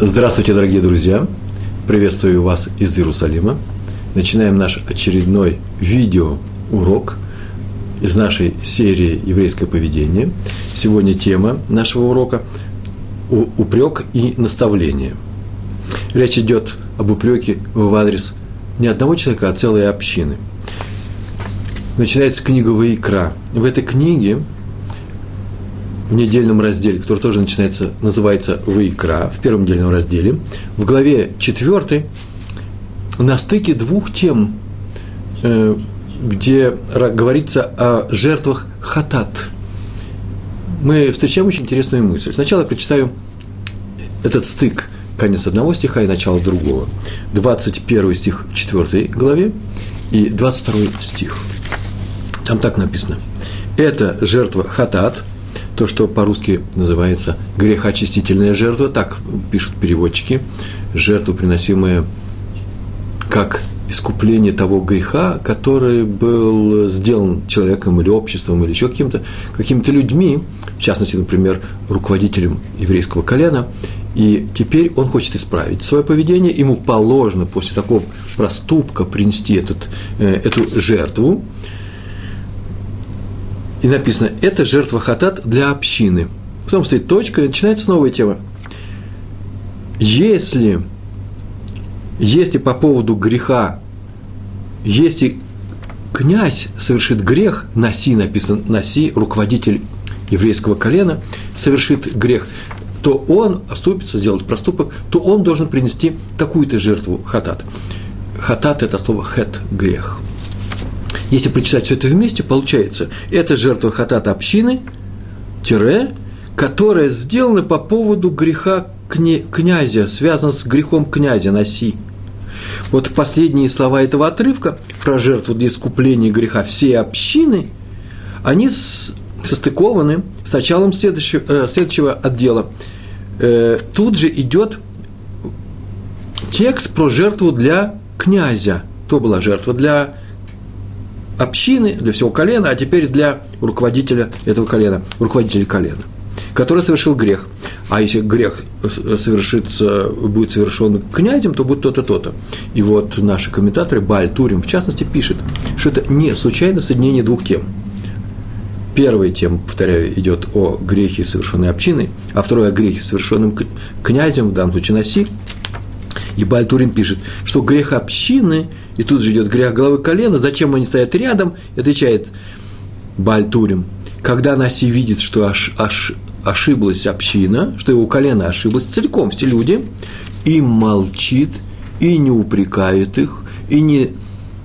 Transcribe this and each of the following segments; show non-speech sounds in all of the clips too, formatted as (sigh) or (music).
Здравствуйте, дорогие друзья! Приветствую вас из Иерусалима. Начинаем наш очередной видеоурок из нашей серии «Еврейское поведение». Сегодня тема нашего урока – упрек и наставление. Речь идет об упреке в адрес не одного человека, а целой общины. Начинается книга «Ваикра». В этой книге – в недельном разделе, который тоже начинается, называется «Ваикра», в первом недельном разделе, в главе 4 на стыке двух тем, э, где говорится о жертвах хатат. Мы встречаем очень интересную мысль. Сначала я прочитаю этот стык, конец одного стиха и начало другого. 21 стих в 4 главе и 22 стих. Там так написано. Это жертва хатат – то, что по-русски называется грехоочистительная жертва, так пишут переводчики, жертва, приносимая как искупление того греха, который был сделан человеком или обществом, или еще каким-то какими людьми, в частности, например, руководителем еврейского колена, и теперь он хочет исправить свое поведение, ему положено после такого проступка принести этот, э, эту жертву, и написано, это жертва хатат для общины. Потом стоит точка, и начинается новая тема. Если, если по поводу греха, если князь совершит грех, Наси написано, Наси, руководитель еврейского колена, совершит грех, то он оступится, сделает проступок, то он должен принести такую-то жертву хатат. Хатат – это слово хет – грех. Если прочитать все это вместе, получается, это жертва хатата общины, тире, которая сделана по поводу греха князя, связан с грехом князя Наси. Вот последние слова этого отрывка про жертву для искупления греха всей общины, они состыкованы с началом следующего, э, следующего отдела. Э, тут же идет текст про жертву для князя. То была жертва для общины, для всего колена, а теперь для руководителя этого колена, руководителя колена, который совершил грех. А если грех совершится, будет совершен князем, то будет то-то, то-то. И вот наши комментаторы, Баль Турим, в частности, пишет, что это не случайно соединение двух тем. Первая тема, повторяю, идет о грехе, совершенной общиной, а вторая о грехе, совершенном князем, в данном случае Наси. И Бальтурин пишет, что грех общины и тут же идет грех головы колена, зачем они стоят рядом, и отвечает Бальтурим, когда Наси видит, что аж, аж, ошиблась община, что его колено ошиблось целиком, все люди, и молчит, и не упрекает их, и не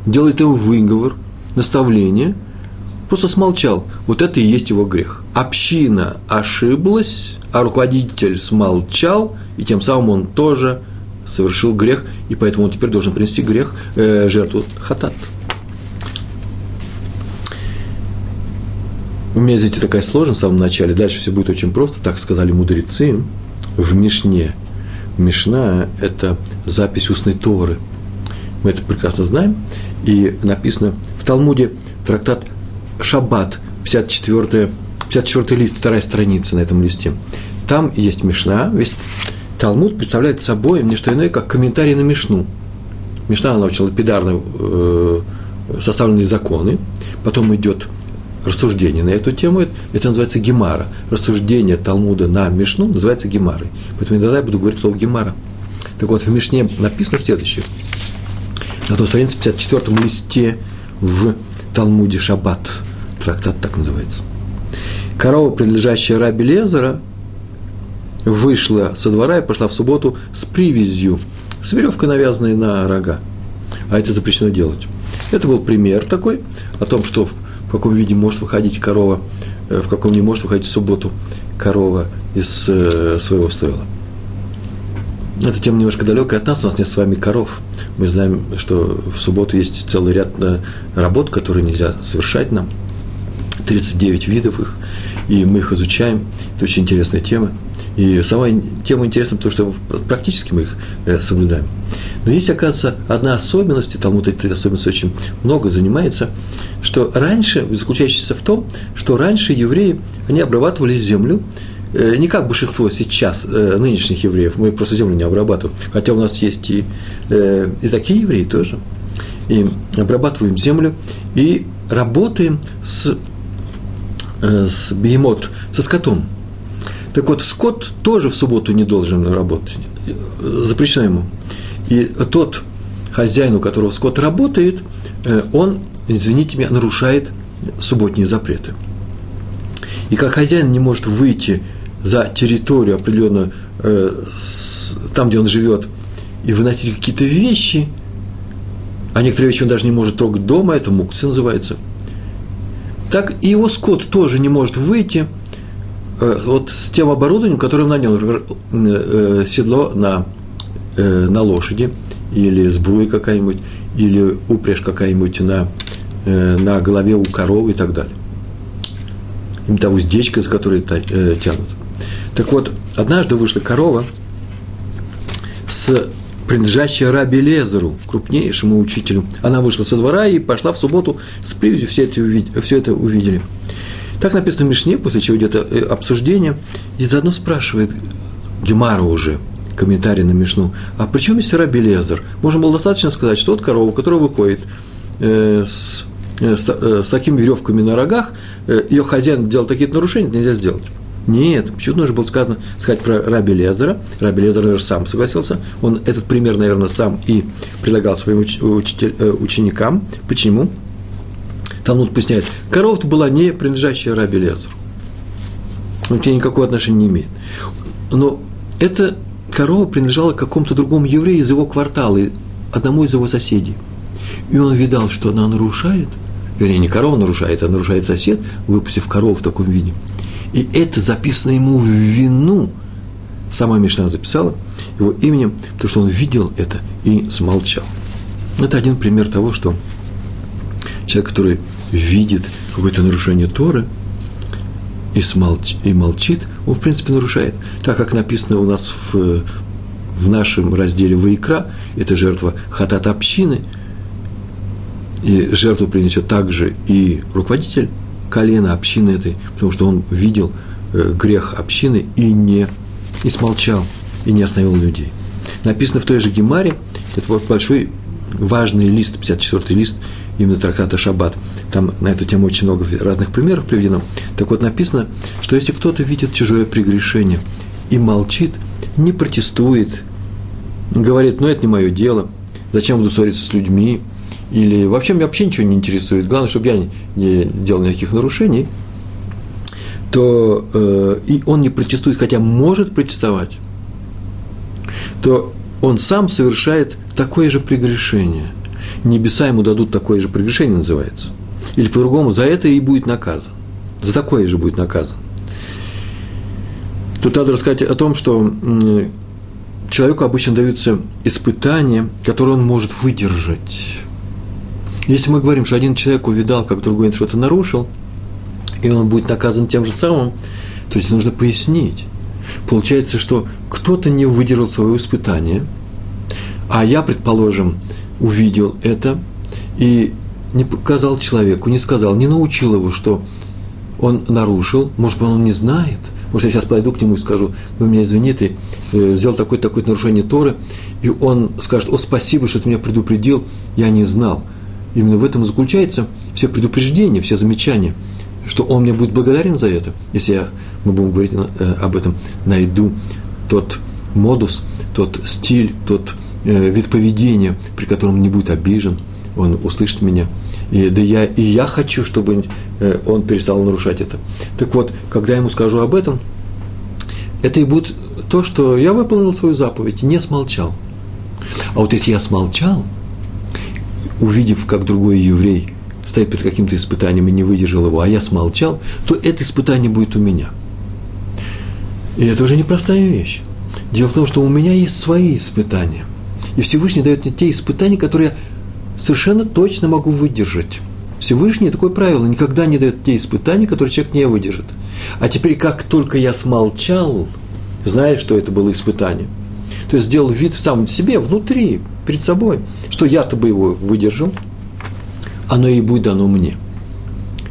делает им выговор, наставление, просто смолчал. Вот это и есть его грех. Община ошиблась, а руководитель смолчал, и тем самым он тоже – совершил грех, и поэтому он теперь должен принести грех, э, жертву хатат. У меня, знаете, такая сложность в самом начале, дальше все будет очень просто, так сказали мудрецы, в Мишне. Мишна – это запись устной Торы. Мы это прекрасно знаем. И написано в Талмуде трактат Шаббат, 54, 54 лист, вторая страница на этом листе. Там есть Мишна, весь Талмуд представляет собой не что иное, как комментарий на Мишну. Мишна, она очень лапидарно э, составленные законы, потом идет рассуждение на эту тему, это называется гемара. Рассуждение Талмуда на Мишну называется гемарой. Поэтому иногда я буду говорить слово гемара. Так вот, в Мишне написано следующее. На той странице 54 листе в Талмуде Шаббат, трактат так называется. Корова, принадлежащая Раби Лезера, вышла со двора и пошла в субботу с привязью, с веревкой, навязанной на рога. А это запрещено делать. Это был пример такой о том, что в каком виде может выходить корова, э, в каком не может выходить в субботу корова из э, своего стойла. Эта тема немножко далекая от нас, у нас нет с вами коров. Мы знаем, что в субботу есть целый ряд э, работ, которые нельзя совершать нам. 39 видов их, и мы их изучаем. Это очень интересная тема. И сама тема интересна, потому что практически мы их э, соблюдаем. Но есть, оказывается, одна особенность, и Талмуд этой особенности очень много занимается, что раньше, заключающаяся в том, что раньше евреи, они обрабатывали землю э, не как большинство сейчас э, нынешних евреев, мы просто землю не обрабатываем, хотя у нас есть и, и такие евреи тоже, и обрабатываем землю, и работаем с, с бегемот, со скотом. Так вот, скот тоже в субботу не должен работать, запрещено ему. И тот хозяин, у которого скот работает, он, извините меня, нарушает субботние запреты. И как хозяин не может выйти за территорию определенную, э, там, где он живет, и выносить какие-то вещи, а некоторые вещи он даже не может трогать дома, это мукцы называется, так и его скот тоже не может выйти э, вот с тем оборудованием, которым на нем э, э, седло на, э, на лошади, или сбруя какая-нибудь, или упряжь какая-нибудь на, э, на голове у коровы и так далее им та уздечка, за которой э, тянут. Так вот, однажды вышла корова с принадлежащая Раби Лезеру, крупнейшему учителю. Она вышла со двора и пошла в субботу с привязью, все это, все это увидели. Так написано в Мишне, после чего идет э, обсуждение, и заодно спрашивает Гемара уже, комментарий на Мишну, а при чем здесь Раби Лезер? Можно было достаточно сказать, что вот корова, которая выходит э, с Э, с, э, с такими веревками на рогах, э, ее хозяин делал такие нарушения, это нельзя сделать. Нет, почему нужно было сказано, сказать про Раби Лезера. Раби Лезер, наверное, сам согласился. Он этот пример, наверное, сам и предлагал своим уч, учитель, ученикам. Почему? Вот поясняет, корова-то была не принадлежащая Раби Лезеру. Он к ней никакого отношения не имеет. Но эта корова принадлежала какому-то другому еврею из его квартала, одному из его соседей. И он видал, что она нарушает – вернее, не корова нарушает, а нарушает сосед, выпустив корову в таком виде. И это записано ему в вину. Сама Мишна записала его именем, потому что он видел это и смолчал. Это один пример того, что человек, который видит какое-то нарушение Торы и, смолч, и молчит, он, в принципе, нарушает. Так как написано у нас в, в нашем разделе «Ваикра», это жертва хатат общины – и жертву принесет также и руководитель колена общины этой, потому что он видел э, грех общины и не и смолчал, и не остановил людей. Написано в той же Гемаре, это вот большой важный лист, 54-й лист, именно трактата Шаббат. Там на эту тему очень много разных примеров приведено. Так вот написано, что если кто-то видит чужое прегрешение и молчит, не протестует, говорит, ну это не мое дело, зачем буду ссориться с людьми, или вообще меня вообще ничего не интересует, главное, чтобы я не делал никаких нарушений, то э, и он не протестует, хотя может протестовать, то он сам совершает такое же прегрешение. Небеса ему дадут такое же прегрешение, называется. Или по-другому, за это и будет наказан. За такое же будет наказан. Тут надо рассказать о том, что человеку обычно даются испытания, которые он может выдержать. Если мы говорим, что один человек увидал, как другой что-то нарушил, и он будет наказан тем же самым, то есть нужно пояснить. Получается, что кто-то не выдержал свое испытание, а я, предположим, увидел это и не показал человеку, не сказал, не научил его, что он нарушил, может быть, он не знает, может, я сейчас пойду к нему и скажу, вы меня извини, ты э, сделал такое-такое нарушение Торы, и он скажет, о, спасибо, что ты меня предупредил, я не знал. Именно в этом и заключается все предупреждения, все замечания, что он мне будет благодарен за это, если я, мы будем говорить э, об этом, найду тот модус, тот стиль, тот вид поведения, при котором он не будет обижен, он услышит меня. И, да я, и я хочу, чтобы э, он перестал нарушать это. Так вот, когда я ему скажу об этом, это и будет то, что я выполнил свою заповедь, не смолчал. А вот если я смолчал – увидев, как другой еврей стоит перед каким-то испытанием и не выдержал его, а я смолчал, то это испытание будет у меня. И это уже непростая вещь. Дело в том, что у меня есть свои испытания. И Всевышний дает мне те испытания, которые я совершенно точно могу выдержать. Всевышний такое правило никогда не дает те испытания, которые человек не выдержит. А теперь, как только я смолчал, зная, что это было испытание, то есть сделал вид сам себе, внутри, перед собой, что я-то бы его выдержал, оно и будет дано мне.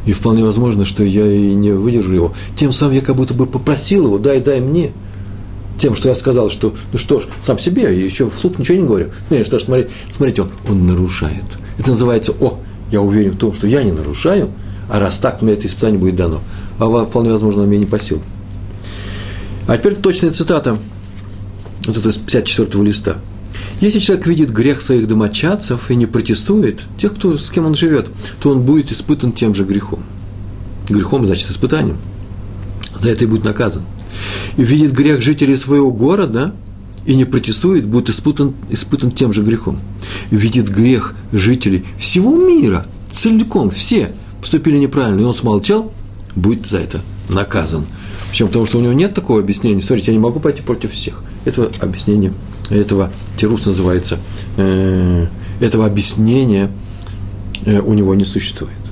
И вполне возможно, что я и не выдержу его. Тем самым я как будто бы попросил его, дай, дай мне. Тем, что я сказал, что, ну что ж, сам себе, я еще вслух ничего не говорю. Ну, что ж, смотрите, смотрите он, он нарушает. Это называется, о, я уверен в том, что я не нарушаю, а раз так, мне это испытание будет дано. А вполне возможно, мне не по силам. А теперь точная цитата вот это с 54 листа. Если человек видит грех своих домочадцев и не протестует, тех, кто, с кем он живет, то он будет испытан тем же грехом. Грехом, значит, испытанием. За это и будет наказан. И видит грех жителей своего города и не протестует, будет испытан, испытан тем же грехом. И видит грех жителей всего мира, целиком, все поступили неправильно, и он смолчал, будет за это наказан. Причем потому, что у него нет такого объяснения. Смотрите, я не могу пойти против всех. Этого объяснения, этого тирус называется, э, этого объяснения э, у него не существует.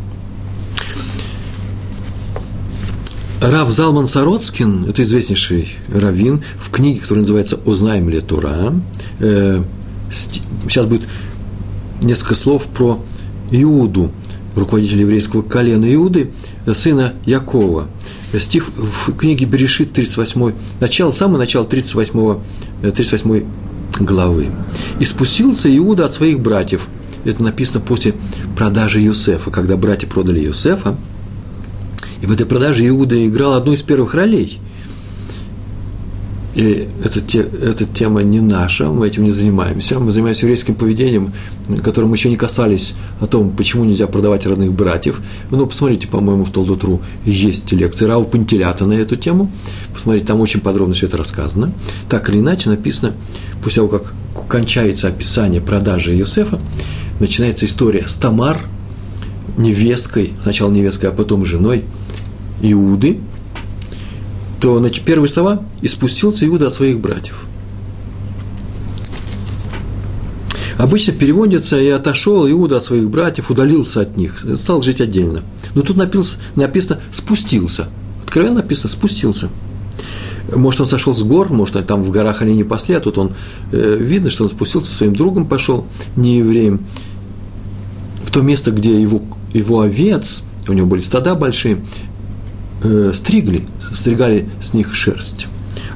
Рав Залман Сароцкин, это известнейший раввин, в книге, которая называется «Узнаем ли Тура», э, сейчас будет несколько слов про Иуду, руководителя еврейского колена Иуды, сына Якова – стих в книге Берешит 38, начало, самое начало 38, 38 э, главы. «И спустился Иуда от своих братьев». Это написано после продажи Юсефа, когда братья продали Юсефа. И в этой продаже Иуда играл одну из первых ролей – и эта, те, эта тема не наша, мы этим не занимаемся. Мы занимаемся еврейским поведением, которым мы еще не касались о том, почему нельзя продавать родных братьев. Ну, посмотрите, по-моему, в Толдотру есть лекции Рау Пантелята на эту тему. Посмотрите, там очень подробно все это рассказано. Так или иначе написано, после того, как кончается описание продажи Иосифа, начинается история с Тамар, невесткой, сначала невесткой, а потом женой Иуды – то значит, первые слова «И спустился Иуда от своих братьев». Обычно переводится «И отошел Иуда от своих братьев, удалился от них, стал жить отдельно». Но тут написано, «спустился». Откровенно написано «спустился». Может, он сошел с гор, может, там в горах они не пасли, а тут он, э, видно, что он спустился, своим другом пошел, не евреем, в то место, где его, его овец, у него были стада большие, э, стригли, стригали с них шерсть.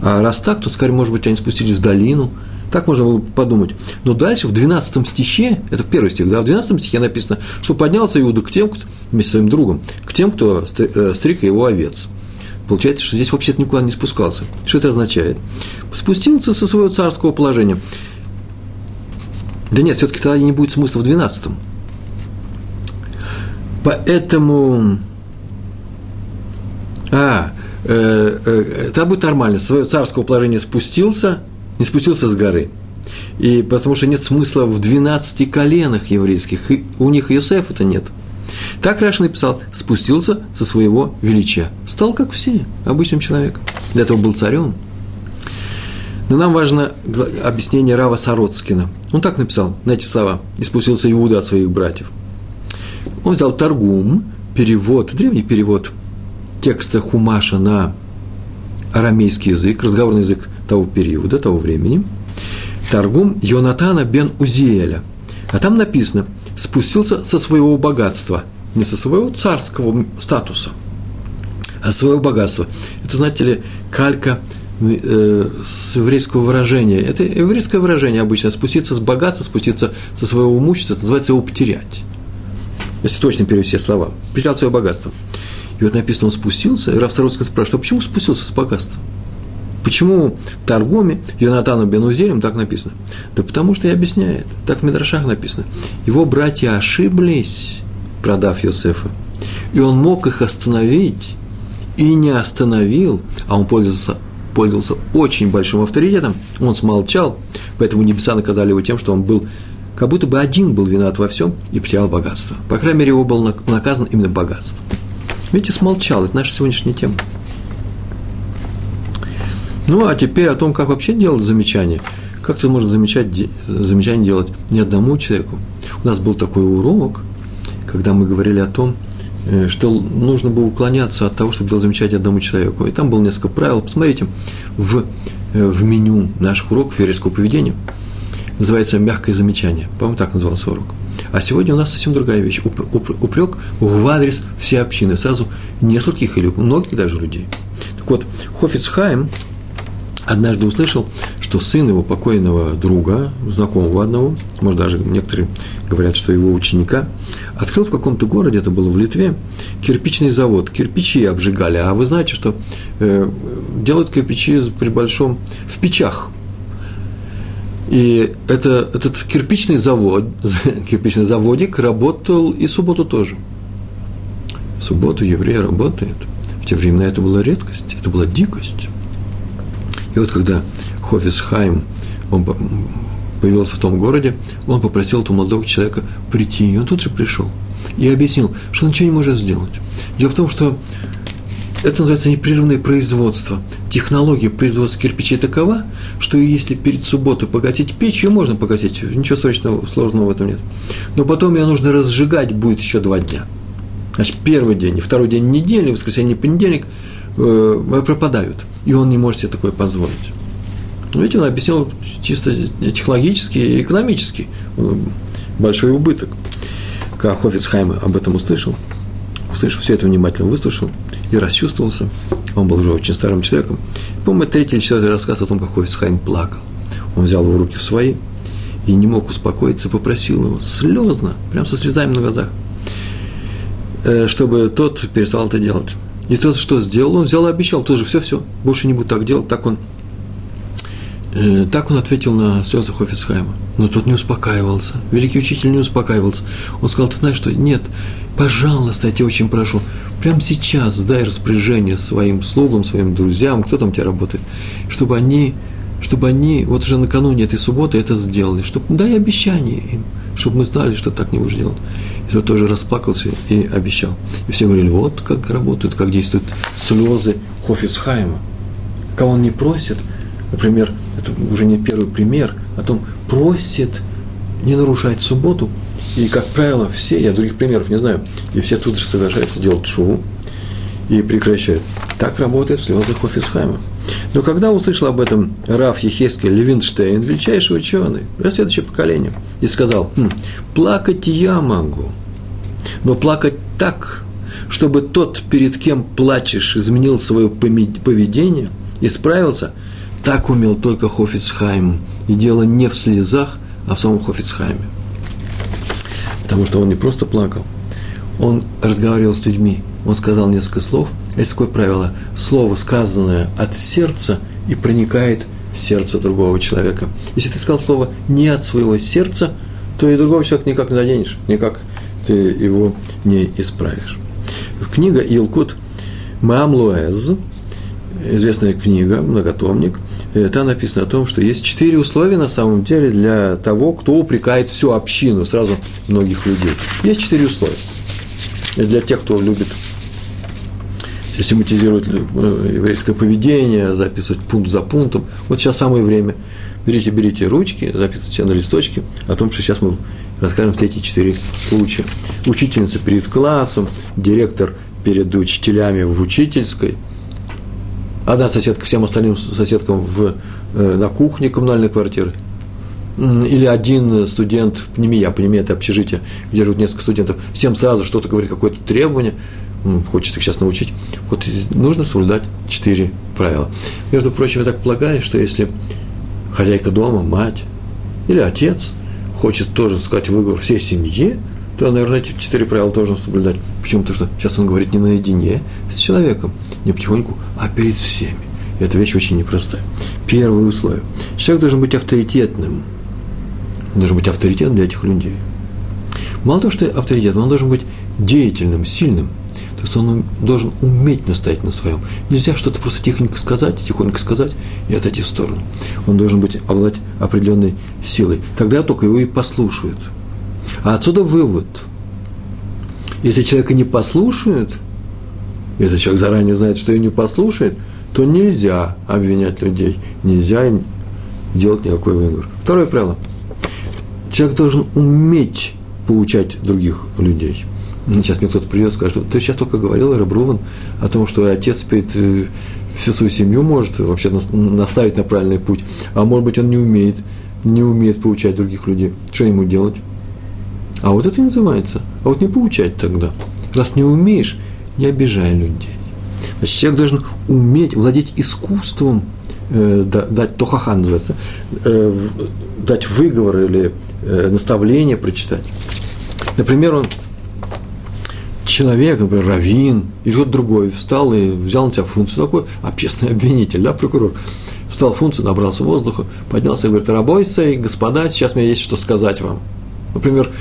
А раз так, то, скорее, может быть, они спустились в долину. Так можно было подумать. Но дальше, в 12 стихе, это первый стих, да, в 12 стихе написано, что поднялся Иуда к тем, кто, вместе с своим другом, к тем, кто э, стриг его овец. Получается, что здесь вообще-то никуда не спускался. Что это означает? Спустился со своего царского положения. Да нет, все-таки тогда не будет смысла в 12 Поэтому а, э, э, тогда будет нормально. Свое царского положения спустился, не спустился с горы. И потому что нет смысла в 12 коленах еврейских, и у них Иосиф это нет. Так Раши написал, спустился со своего величия. Стал как все, обычным человеком. Для этого был царем. Но нам важно объяснение Рава Сароцкина. Он так написал на эти слова. «И спустился Иуда от своих братьев». Он взял Таргум, перевод, древний перевод – текста Хумаша на арамейский язык, разговорный язык того периода, того времени, Таргум Йонатана бен Узиэля. А там написано, спустился со своего богатства, не со своего царского статуса, а со своего богатства. Это, знаете ли, калька э, с еврейского выражения. Это еврейское выражение обычно. Спуститься с богатства, спуститься со своего имущества, это называется его потерять. Если точно перевести слова. Потерял свое богатство. И вот написано, он спустился, и Раф Саровский спрашивает, а почему спустился с богатства? Почему в Таргоме Йонатану Бенузелем так написано? Да потому что и объясняет. Так в Мидрашах написано. Его братья ошиблись, продав Йосефа. И он мог их остановить, и не остановил, а он пользовался, пользовался очень большим авторитетом, он смолчал, поэтому небеса наказали его тем, что он был, как будто бы один был виноват во всем и потерял богатство. По крайней мере, его был наказан именно богатством. Видите, смолчал, это наша сегодняшняя тема. Ну, а теперь о том, как вообще делать замечания. Как это можно замечать, замечание делать не одному человеку. У нас был такой урок, когда мы говорили о том, э, что нужно было уклоняться от того, чтобы делать замечание одному человеку. И там было несколько правил. Посмотрите, в, э, в меню наших уроков еврейского поведения называется «мягкое замечание». По-моему, так назывался урок. А сегодня у нас совсем другая вещь. Упрек в адрес всей общины, сразу нескольких или многих даже людей. Так вот, Хофицхайм однажды услышал, что сын его покойного друга, знакомого одного, может, даже некоторые говорят, что его ученика, открыл в каком-то городе, это было в Литве, кирпичный завод. Кирпичи обжигали. А вы знаете, что э, делают кирпичи при большом в печах. И это, этот кирпичный завод, (laughs) кирпичный заводик работал и субботу тоже. В субботу еврей работает. В те времена это была редкость, это была дикость. И вот когда Хофисхайм, он появился в том городе, он попросил этого молодого человека прийти, и он тут же пришел. И объяснил, что он ничего не может сделать. Дело в том, что это называется непрерывное производство. Технология производства кирпичей такова, что если перед субботой погасить печь, ее можно погасить, ничего срочного, сложного в этом нет. Но потом ее нужно разжигать будет еще два дня. Значит, первый день, второй день недели, воскресенье, понедельник э, пропадают. И он не может себе такое позволить. Видите, он объяснил чисто технологически и экономически большой убыток. Как Хофицхайм об этом услышал, услышал, все это внимательно выслушал и расчувствовался. Он был уже очень старым человеком. По-моему, третий или четвертый рассказ о том, как Хофицхайм плакал. Он взял его руки в свои и не мог успокоиться, попросил его слезно, прям со слезами на глазах, э, чтобы тот перестал это делать. И тот, что сделал, он взял и обещал, тоже все-все, больше не буду так делать, так он так он ответил на слезы Хофицхайма. Но тот не успокаивался. Великий учитель не успокаивался. Он сказал, ты знаешь что? Нет, пожалуйста, я тебя очень прошу, прямо сейчас дай распоряжение своим слугам, своим друзьям, кто там у тебя работает, чтобы они, чтобы они вот уже накануне этой субботы это сделали, чтобы дай обещание им, чтобы мы знали, что так не будешь делать. И тот тоже расплакался и обещал. И все говорили, вот как работают, как действуют слезы Хофицхайма. Кого он не просит – например, это уже не первый пример, о том, просит не нарушать субботу, и, как правило, все, я других примеров не знаю, и все тут же соглашаются делать шоу и прекращают. Так работает слезы Хофисхайма. Но когда услышал об этом Раф Ехескель Левинштейн, величайший ученый, следующее поколение, и сказал, хм, плакать я могу, но плакать так, чтобы тот, перед кем плачешь, изменил свое поведение, исправился – так умел только Хофицхайм. И дело не в слезах, а в самом Хофицхайме. Потому что он не просто плакал, он разговаривал с людьми, он сказал несколько слов. Есть такое правило, слово, сказанное от сердца, и проникает в сердце другого человека. Если ты сказал слово не от своего сердца, то и другого человека никак не заденешь, никак ты его не исправишь. Книга Илкут Мамлуэз, известная книга, многотомник, там написано о том, что есть четыре условия на самом деле для того, кто упрекает всю общину, сразу многих людей. Есть четыре условия. Для тех, кто любит систематизировать э, еврейское поведение, записывать пункт за пунктом. Вот сейчас самое время. Берите, берите ручки, записывайте на листочке о том, что сейчас мы расскажем все эти четыре случая. Учительница перед классом, директор перед учителями в учительской – одна соседка всем остальным соседкам в, э, на кухне коммунальной квартиры, или один студент в пнемия, пнемия – это общежитие, где живут несколько студентов, всем сразу что-то говорит, какое-то требование, хочет их сейчас научить. Вот нужно соблюдать четыре правила. Между прочим, я так полагаю, что если хозяйка дома, мать или отец хочет тоже сказать выговор всей семье, то, наверное, эти четыре правила должен соблюдать. Почему? Потому что сейчас он говорит не наедине с человеком, не потихоньку, а перед всеми. И эта вещь очень непростая. Первое условие. Человек должен быть авторитетным. Он должен быть авторитетом для этих людей. Мало того, что авторитетом, он должен быть деятельным, сильным. То есть он должен уметь настоять на своем. Нельзя что-то просто тихонько сказать, тихонько сказать и отойти в сторону. Он должен быть обладать определенной силой. Тогда только его и послушают – а отсюда вывод. Если человека не послушают, и этот человек заранее знает, что его не послушает, то нельзя обвинять людей, нельзя делать никакой выговор. Второе правило. Человек должен уметь поучать других людей. Сейчас мне кто-то придет и скажет, ты сейчас только говорил, Ребруван, о том, что отец перед э, всю свою семью может вообще наставить на правильный путь, а может быть он не умеет, не умеет поучать других людей. Что ему делать? А вот это и называется. А вот не поучать тогда. Раз не умеешь, не обижай людей. Значит, человек должен уметь владеть искусством, э, дать тохаха называется, э, дать выговор или э, наставление прочитать. Например, он человек, например, раввин или кто-то другой, встал и взял на себя функцию, такой общественный обвинитель, да, прокурор, встал функцию, набрался воздуха, поднялся и говорит, рабойся, господа, сейчас мне есть что сказать вам. Например,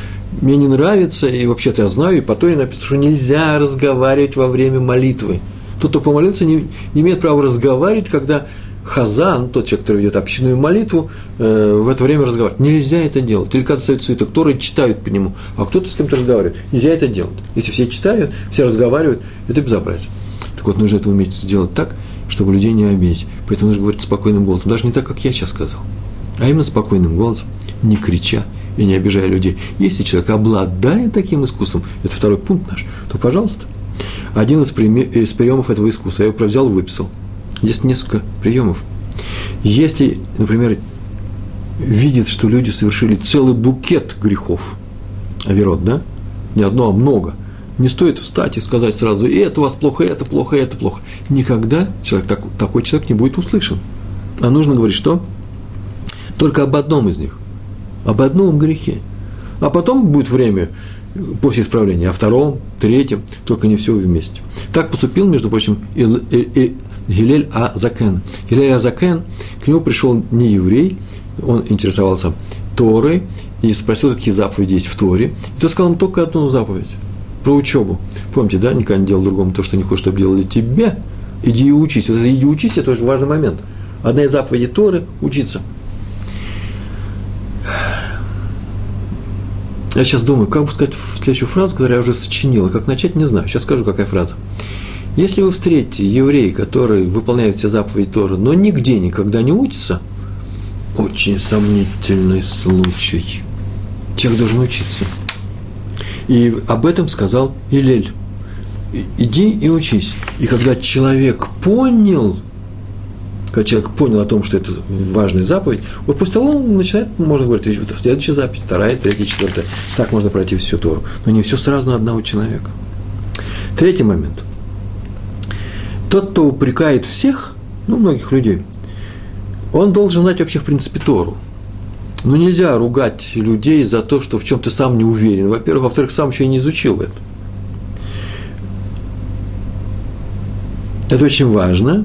мне не нравится, и вообще-то я знаю, и по Торе написано, что нельзя разговаривать во время молитвы. Тот, кто помолился, не, не имеет права разговаривать, когда хазан, тот человек, который ведет общинную молитву, э, в это время разговаривает. Нельзя это делать. Или когда стоит свиток Торы, читают по нему, а кто-то с кем-то разговаривает. Нельзя это делать. Если все читают, все разговаривают, это безобразие. Так вот, нужно это уметь сделать так, чтобы людей не обидеть. Поэтому нужно говорить спокойным голосом. Даже не так, как я сейчас сказал, а именно спокойным голосом, не крича и не обижая людей. Если человек обладает таким искусством, это второй пункт наш, то, пожалуйста, один из, из приемов этого искусства, я его взял и выписал – есть несколько приемов. Если, например, видит, что люди совершили целый букет грехов, аверот, да? Не одно, а много. Не стоит встать и сказать сразу, и это у вас плохо, это плохо, это плохо. Никогда человек, так, такой человек не будет услышан. А нужно говорить что? Только об одном из них. Об одном грехе. А потом будет время после исправления, о втором, третьем, только не все вместе. Так поступил, между прочим, и, и Гилель Азакен. Гилель Азакен, к нему пришел не еврей, он интересовался Торой и спросил, какие заповеди есть в Торе. И тот сказал ему только одну заповедь – про учебу. Помните, да, никогда не делал другому то, что не хочешь, чтобы делали тебе. Иди и учись. Это иди учись – это очень важный момент. Одна из заповедей Торы – учиться. Я сейчас думаю, как бы сказать следующую фразу, которую я уже сочинил, как начать, не знаю. Сейчас скажу, какая фраза. Если вы встретите еврея, который выполняет все заповеди Торы, но нигде никогда не учится, очень сомнительный случай. Человек должен учиться. И об этом сказал Илель. Иди и учись. И когда человек понял, когда человек понял о том, что это важная заповедь, вот после того он начинает, можно говорить, следующая заповедь, вторая, третья, четвертая. Так можно пройти всю Тору. Но не все сразу на одного человека. Третий момент – тот, кто упрекает всех, ну, многих людей, он должен знать вообще, в принципе, Тору. Но нельзя ругать людей за то, что в чем ты сам не уверен. Во-первых, во-вторых, сам еще и не изучил это. Это очень важно.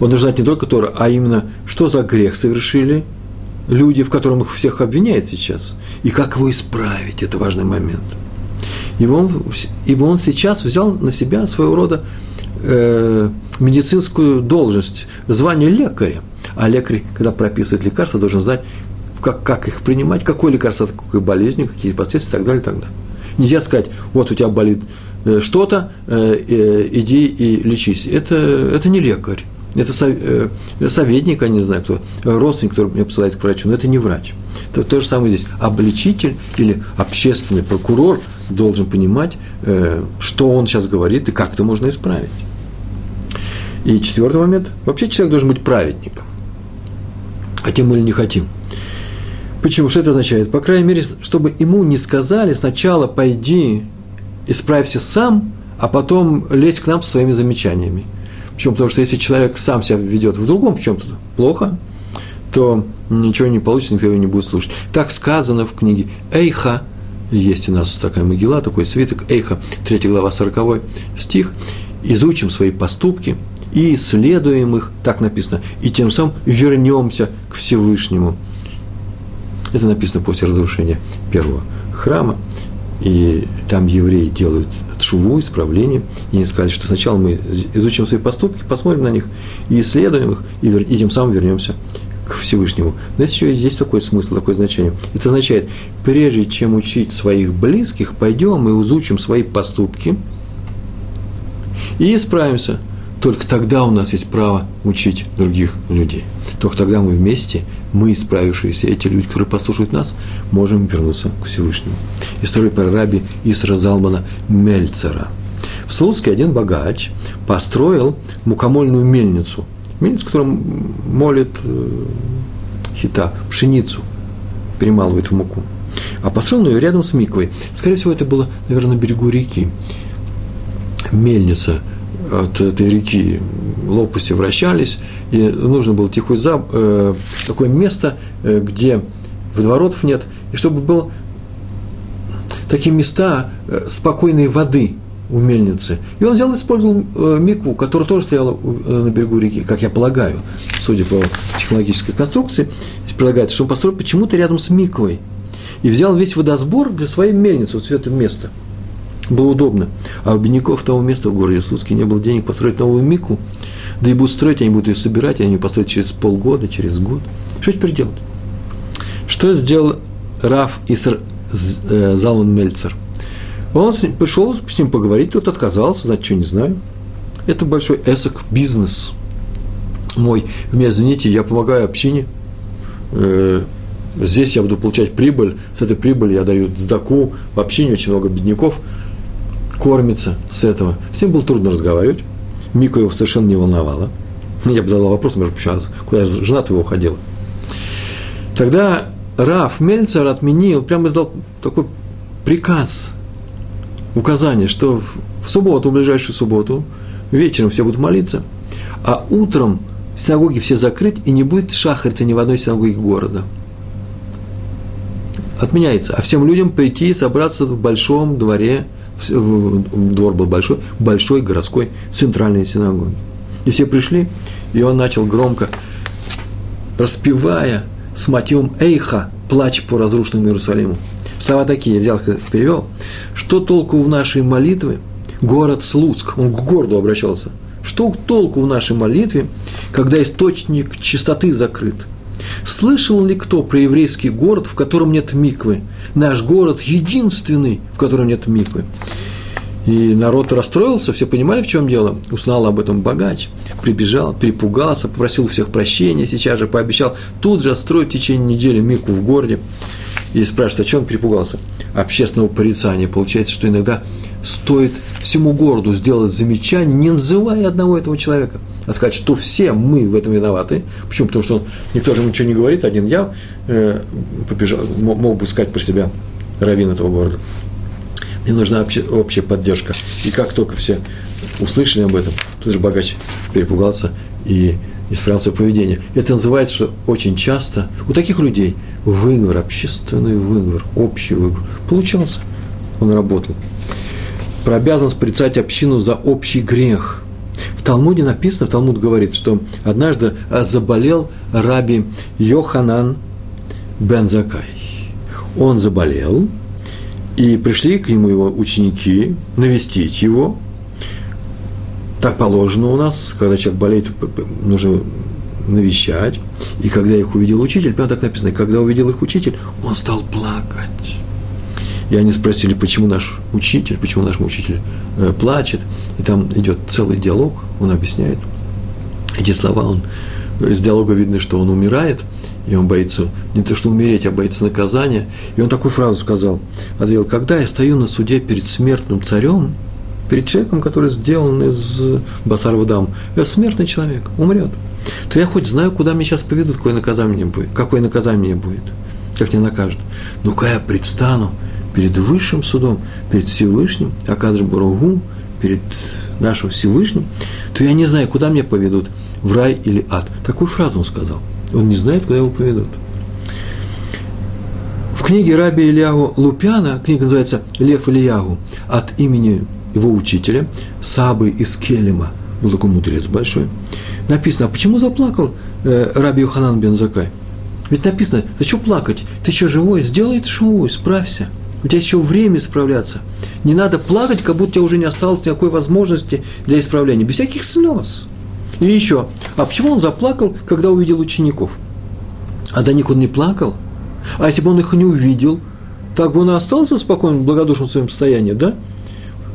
Он должен знать не только Тору, а именно, что за грех совершили люди, в котором их всех обвиняют сейчас, и как его исправить, это важный момент. Ибо он, ибо он сейчас взял на себя своего рода э, медицинскую должность, звание лекаря. А лекарь, когда прописывает лекарства, должен знать, как, как их принимать, какое лекарство от какой болезни, какие последствия и так далее, и так далее. Нельзя сказать, вот у тебя болит э, что-то, э, э, иди и лечись. Это, это не лекарь. Это советник, я не знаю кто, родственник, который меня посылает к врачу, но это не врач. То, то же самое здесь. Обличитель или общественный прокурор должен понимать, что он сейчас говорит и как это можно исправить. И четвертый момент. Вообще человек должен быть праведником. Хотим мы или не хотим. Почему? Что это означает? По крайней мере, чтобы ему не сказали сначала пойди, исправься сам, а потом лезь к нам со своими замечаниями. Почему? Потому что если человек сам себя ведет в другом в чем-то плохо, то ничего не получится, никто его не будет слушать. Так сказано в книге Эйха, есть у нас такая могила, такой свиток, Эйха, 3 глава, 40 стих, изучим свои поступки – и исследуем их, так написано, и тем самым вернемся к Всевышнему. Это написано после разрушения первого храма, и там евреи делают шуву, исправление, и они сказали, что сначала мы изучим свои поступки, посмотрим на них, и исследуем их, и, и тем самым вернемся к Всевышнему. Но здесь еще есть такой смысл, такое значение. Это означает, прежде чем учить своих близких, пойдем и изучим свои поступки и исправимся – только тогда у нас есть право учить других людей. Только тогда мы вместе, мы, исправившиеся, эти люди, которые послушают нас, можем вернуться к Всевышнему. История про раби Исра Залмана Мельцера. В Слуцке один богач построил мукомольную мельницу. Мельницу, которая молит э, хита, пшеницу, перемалывает в муку. А построил ее рядом с Миквой. Скорее всего, это было, наверное, на берегу реки. Мельница от этой реки лопасти вращались, и нужно было тихое за, э, такое место, э, где водоворотов нет, и чтобы было такие места э, спокойной воды у мельницы. И он взял и использовал э, микву, которая тоже стояла э, на берегу реки, как я полагаю, судя по технологической конструкции, предлагается, что он построил почему-то рядом с миквой. И взял весь водосбор для своей мельницы, вот все это место. Было удобно. А у бедняков того места в городе Слуцке не было денег построить новую мику, да и будут строить, они будут ее собирать, они ее построят через полгода, через год. Что теперь делать? Что сделал Раф Иср Э, Залман Мельцер. Он пришел с ним поговорить, тот отказался, значит, что не знаю. Это большой эсок бизнес мой. Вы меня извините, я помогаю общине. Э, здесь я буду получать прибыль, с этой прибыли я даю сдаку, в общине очень много бедняков кормится с этого. С ним было трудно разговаривать. Мику его совершенно не волновало. Я бы задал вопрос, может, сейчас, куда жена его уходила. Тогда Раф Мельцер отменил, прямо издал такой приказ, указание, что в субботу, в ближайшую субботу, вечером все будут молиться, а утром синагоги все закрыть, и не будет шахарита ни в одной синагоге города. Отменяется. А всем людям прийти, собраться в большом дворе, двор был большой, большой городской центральной синагоги. И все пришли, и он начал громко, распевая с мотивом «Эйха» – «Плач по разрушенному Иерусалиму». Слова такие, я взял перевел. «Что толку в нашей молитве? Город Слуцк». Он к городу обращался. «Что толку в нашей молитве, когда источник чистоты закрыт?» Слышал ли кто про еврейский город, в котором нет миквы? Наш город единственный, в котором нет миквы. И народ расстроился, все понимали, в чем дело. Узнал об этом богач, прибежал, перепугался, попросил всех прощения, сейчас же пообещал тут же отстроить в течение недели Мику в городе. И спрашивают, а чем он перепугался? Общественного порицания. Получается, что иногда стоит всему городу сделать замечание, не называя одного этого человека, а сказать, что все мы в этом виноваты. Почему? Потому что никто же ничего не говорит, один я э, побежал, мог бы сказать про себя раввин этого города. Мне нужна общая, общая поддержка. И как только все услышали об этом, тут же богач перепугался и исправил свое поведение. Это называется, что очень часто у таких людей выговор, общественный выговор, общий выговор получался. Он работал. Про обязанность порицать общину за общий грех. В Талмуде написано, в Талмуд говорит, что однажды заболел раби Йоханан Бензакай. Он заболел, и пришли к нему его ученики навестить его. Так положено у нас, когда человек болеет, нужно навещать. И когда их увидел учитель, прямо так написано, когда увидел их учитель, он стал плакать. И они спросили, почему наш учитель, почему наш учитель э, плачет. И там идет целый диалог, он объясняет. Эти слова, он, из диалога видно, что он умирает – и он боится не то что умереть, а боится наказания. И он такую фразу сказал, ответил, когда я стою на суде перед смертным царем, перед человеком, который сделан из басарова дам, это смертный человек, умрет, то я хоть знаю, куда меня сейчас поведут, какое наказание будет, какое наказание будет, как не накажут. Когда я предстану перед высшим судом, перед Всевышним, Акадж Баругу, перед нашим Всевышним, то я не знаю, куда меня поведут, в рай или ад. Такую фразу он сказал – он не знает, куда его поведут. В книге Раби Ильягу Лупяна, книга называется «Лев Ильягу», от имени его учителя, Сабы из Келема, был такой мудрец большой, написано, а почему заплакал э, Раби Юханан Бензакай? Ведь написано, зачем плакать? Ты еще живой, сделай это живой, справься. У тебя еще время справляться. Не надо плакать, как будто у тебя уже не осталось никакой возможности для исправления, без всяких слез. И еще, а почему он заплакал, когда увидел учеников? А до них он не плакал? А если бы он их не увидел, так бы он и остался в спокойном, благодушном своем состоянии, да?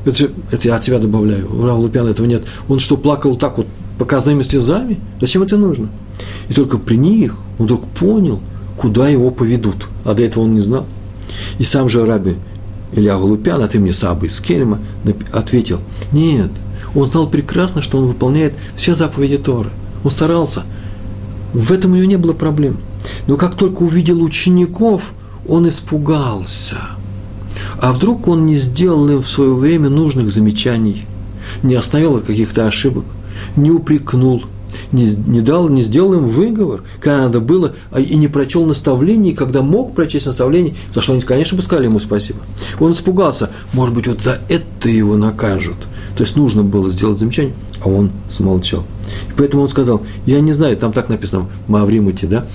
Это, же, это я от тебя добавляю. У Рава Лупяна этого нет. Он что, плакал так вот показными слезами? Зачем это нужно? И только при них он вдруг понял, куда его поведут. А до этого он не знал. И сам же Раби Илья Голупян, а ты мне Саба из Кельма, ответил, нет, он знал прекрасно, что он выполняет все заповеди Торы. Он старался. В этом у него не было проблем. Но как только увидел учеников, он испугался. А вдруг он не сделал им в свое время нужных замечаний, не остановил от каких-то ошибок, не упрекнул, не, не дал, не сделал им выговор, когда надо было, а и не прочел наставлений, когда мог прочесть наставление, за что они, конечно, бы сказали ему спасибо. Он испугался, может быть, вот за это его накажут. То есть нужно было сделать замечание, а он смолчал. И поэтому он сказал, я не знаю, там так написано, Мавримути, да,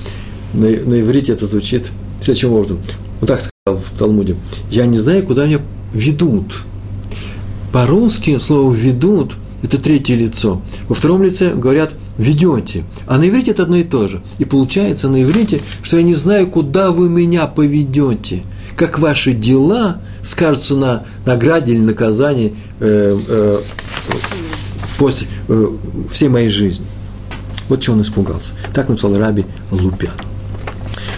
на, на иврите это звучит следующим образом. Вот так сказал в Талмуде, я не знаю, куда меня ведут. По-русски слово «ведут» – это третье лицо. Во втором лице говорят «ведете». А на иврите это одно и то же. И получается на иврите, что я не знаю, куда вы меня поведете, как ваши дела скажутся на награде или наказании э, э, после э, всей моей жизни. Вот чего он испугался. Так написал Раби Лупян.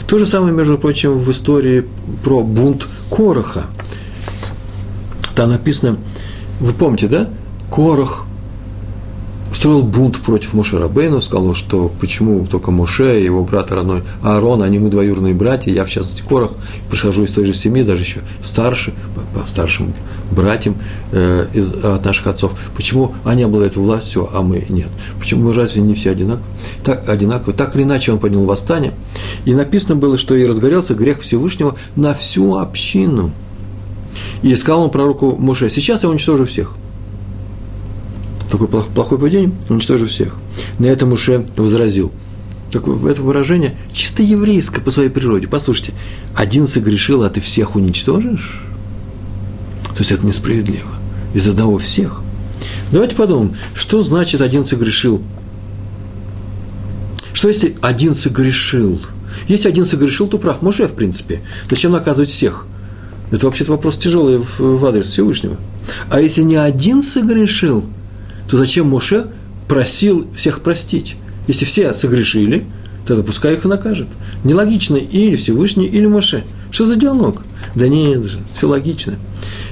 То же самое, между прочим, в истории про бунт Короха. Там написано, вы помните, да? Корох устроил бунт против Моше Рабейну, сказал, что почему только Моше и его брат родной Аарон, они мы двоюродные братья, я в частности Корох, прихожу из той же семьи, даже еще старше, по старшим братьям э, из, от наших отцов. Почему они обладают властью, а мы нет? Почему мы разве не все одинаковы? Так, одинаково. Так или иначе он поднял восстание. И написано было, что и разгорелся грех Всевышнего на всю общину – и сказал он пророку Моше, сейчас я уничтожу всех. Такое плохое поведение, уничтожу всех. На это Муше возразил. Такое, это выражение чисто еврейское по своей природе. Послушайте, один согрешил, а ты всех уничтожишь? То есть это несправедливо. Из одного всех. Давайте подумаем, что значит один согрешил? Что если один согрешил? Если один согрешил, то прав Моше, в принципе. Зачем наказывать всех? Это вообще-то вопрос тяжелый в адрес Всевышнего. А если не один согрешил, то зачем Моше просил всех простить? Если все согрешили, тогда пускай их накажет. Нелогично или Всевышний, или Моше. Что за диалог? Да нет же, все логично.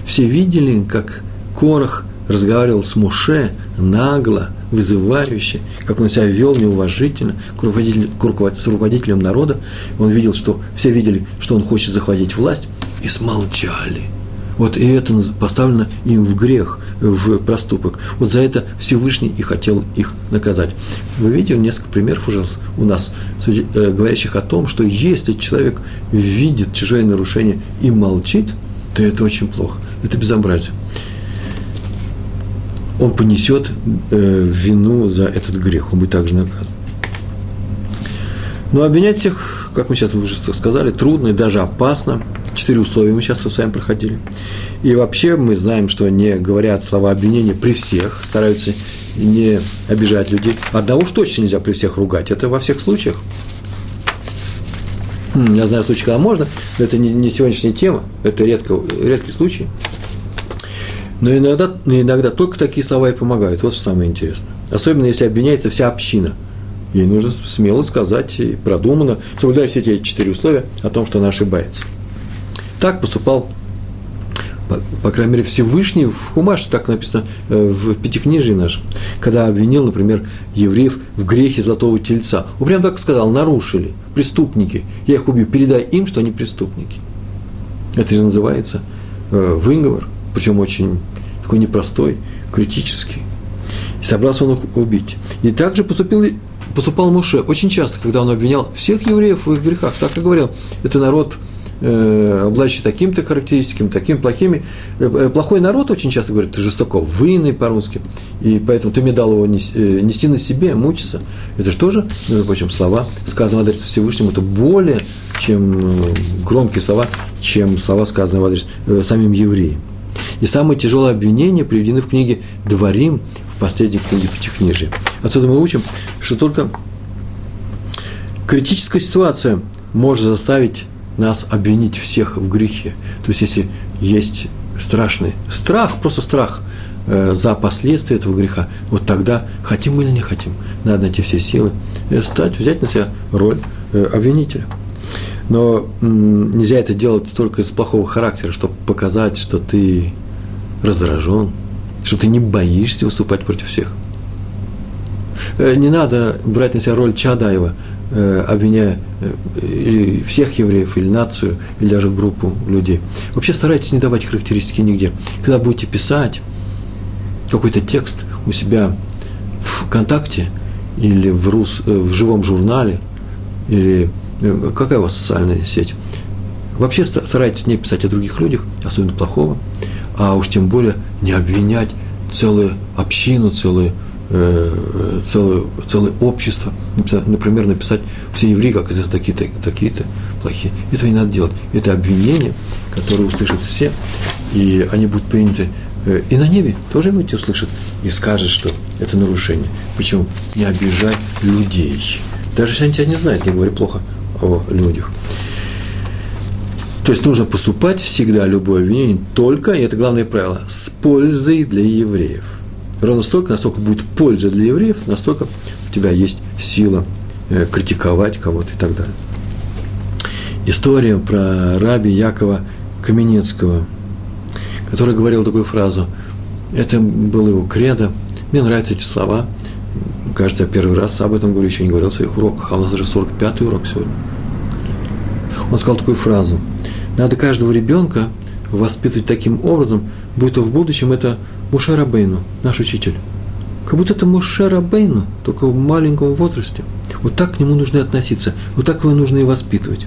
Все видели, как Корах разговаривал с Моше нагло, вызывающе, как он себя вел неуважительно к руководителю, к руководителю, с руководителем народа. Он видел, что все видели, что он хочет захватить власть, и смолчали. Вот и это поставлено им в грех, в проступок. Вот за это Всевышний и хотел их наказать. Вы видите несколько примеров уже у нас, э, говорящих о том, что если человек видит чужое нарушение и молчит, то это очень плохо. Это безобразие. Он понесет э, вину за этот грех, он будет также наказан. Но обвинять всех, как мы сейчас уже сказали, трудно и даже опасно – Четыре условия мы сейчас тут с вами проходили. И вообще мы знаем, что не говорят слова обвинения при всех, стараются не обижать людей. Одного уж точно нельзя при всех ругать. Это во всех случаях. Хм, я знаю случаи, когда можно, но это не, сегодняшняя тема, это редко, редкий случай. Но иногда, иногда только такие слова и помогают. Вот что самое интересное. Особенно, если обвиняется вся община. Ей нужно смело сказать и продуманно, соблюдая все эти четыре условия о том, что она ошибается. Так поступал, по, крайней мере, Всевышний в Хумаше, так написано э, в Пятикнижии нашем, когда обвинил, например, евреев в грехе золотого тельца. Он прям так сказал, нарушили, преступники, я их убью, передай им, что они преступники. Это же называется э, выговор, причем очень такой непростой, критический. И собрался он их убить. И также поступил поступал Муше очень часто, когда он обвинял всех евреев в их грехах, так и говорил, это народ э, обладающий такими-то характеристиками, такими плохими. Э, э, плохой народ очень часто говорит, ты жестоко, выный по-русски, и поэтому ты мне дал его нести, на себе, мучиться. Это же тоже, между прочим, слова, сказанные в адрес Всевышнему, это более, чем громкие слова, чем слова, сказанные в адрес самим евреям. И самые тяжелые обвинения приведены в книге «Дворим», в последней книге Пятикнижия. Отсюда мы учим, что только критическая ситуация может заставить нас обвинить всех в грехе. То есть, если есть страшный страх, просто страх э, за последствия этого греха, вот тогда, хотим мы или не хотим, надо найти все силы, э, стать, взять на себя роль э, обвинителя. Но нельзя это делать только из плохого характера, чтобы показать, что ты раздражен, что ты не боишься выступать против всех. Э, не надо брать на себя роль Чадаева, обвиняя э, или всех евреев, или нацию, или даже группу людей. Вообще старайтесь не давать характеристики нигде. Когда будете писать какой-то текст у себя в ВКонтакте или в, рус, э, в живом журнале, или э, какая у вас социальная сеть, вообще старайтесь не писать о других людях, особенно плохого, а уж тем более не обвинять целую общину, целую э, целое, целое общество, например, написать все евреи, как известно, такие-то, такие-то плохие. Этого не надо делать. Это обвинение, которое услышат все, и они будут приняты э, и на небе тоже его услышат и скажут, что это нарушение. Почему? Не обижай людей. Даже если они тебя не знают, не говори плохо о людях. То есть нужно поступать всегда любое обвинение только, и это главное правило, с пользой для евреев. Ровно столько, насколько будет польза для евреев, настолько у тебя есть сила э, критиковать кого-то и так далее. История про раби Якова Каменецкого, который говорил такую фразу. Это был его кредо. Мне нравятся эти слова. Кажется, я первый раз об этом говорю, еще не говорил в своих уроках, а у нас уже 45-й урок сегодня. Он сказал такую фразу – надо каждого ребенка воспитывать таким образом, будто в будущем это Муше Рабейну, наш учитель. Как будто это Муше Рабейну, только в маленьком возрасте. Вот так к нему нужно относиться, вот так его нужно и воспитывать.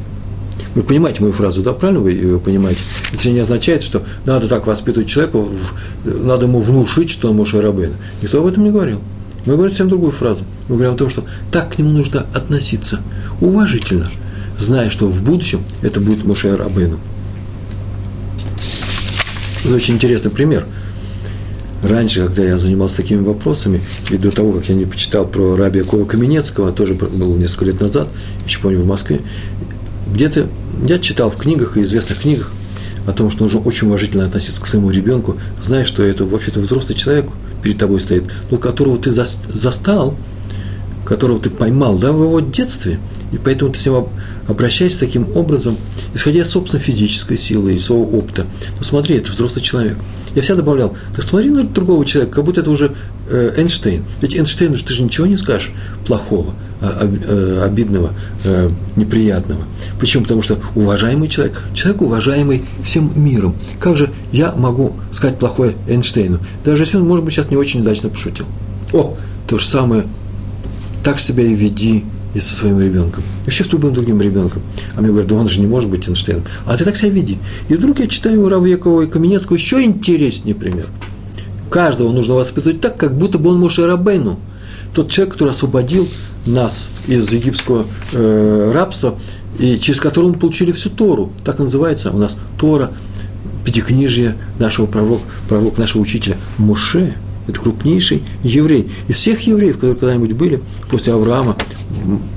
Вы понимаете мою фразу, да, правильно вы ее понимаете? Это не означает, что надо так воспитывать человека, надо ему внушить, что он Муше Рабейну. Никто об этом не говорил. Мы говорим совсем другую фразу. Мы говорим о том, что так к нему нужно относиться уважительно – зная, что в будущем это будет Моше Рабейну. Это очень интересный пример. Раньше, когда я занимался такими вопросами, и до того, как я не почитал про раби Якова Каменецкого, тоже было несколько лет назад, еще помню, в Москве, где-то я читал в книгах и известных книгах о том, что нужно очень уважительно относиться к своему ребенку, зная, что это вообще-то взрослый человек перед тобой стоит, но которого ты застал, которого ты поймал да, в его детстве, и поэтому ты с ним обращайся таким образом, исходя из собственной физической силы и своего опыта. Ну смотри, это взрослый человек. Я всегда добавлял, так смотри на другого человека, как будто это уже э, Эйнштейн. Ведь Эйнштейну ты же ничего не скажешь плохого, а, э, обидного, э, неприятного. Почему? Потому что уважаемый человек, человек уважаемый всем миром. Как же я могу сказать плохое Эйнштейну, даже если он, может быть, сейчас не очень удачно пошутил? О, то же самое, так себя и веди и со своим ребенком. И вообще с любым другим ребенком. А мне говорят, да он же не может быть Эйнштейном. А ты так себя веди. И вдруг я читаю у Равьякова и Каменецкого еще интереснее пример. Каждого нужно воспитывать так, как будто бы он Моше Рабейну. Тот человек, который освободил нас из египетского э, рабства, и через который мы получили всю Тору. Так называется у нас Тора, пятикнижие нашего пророка, пророк нашего учителя Моше. Это крупнейший еврей. Из всех евреев, которые когда-нибудь были, после Авраама,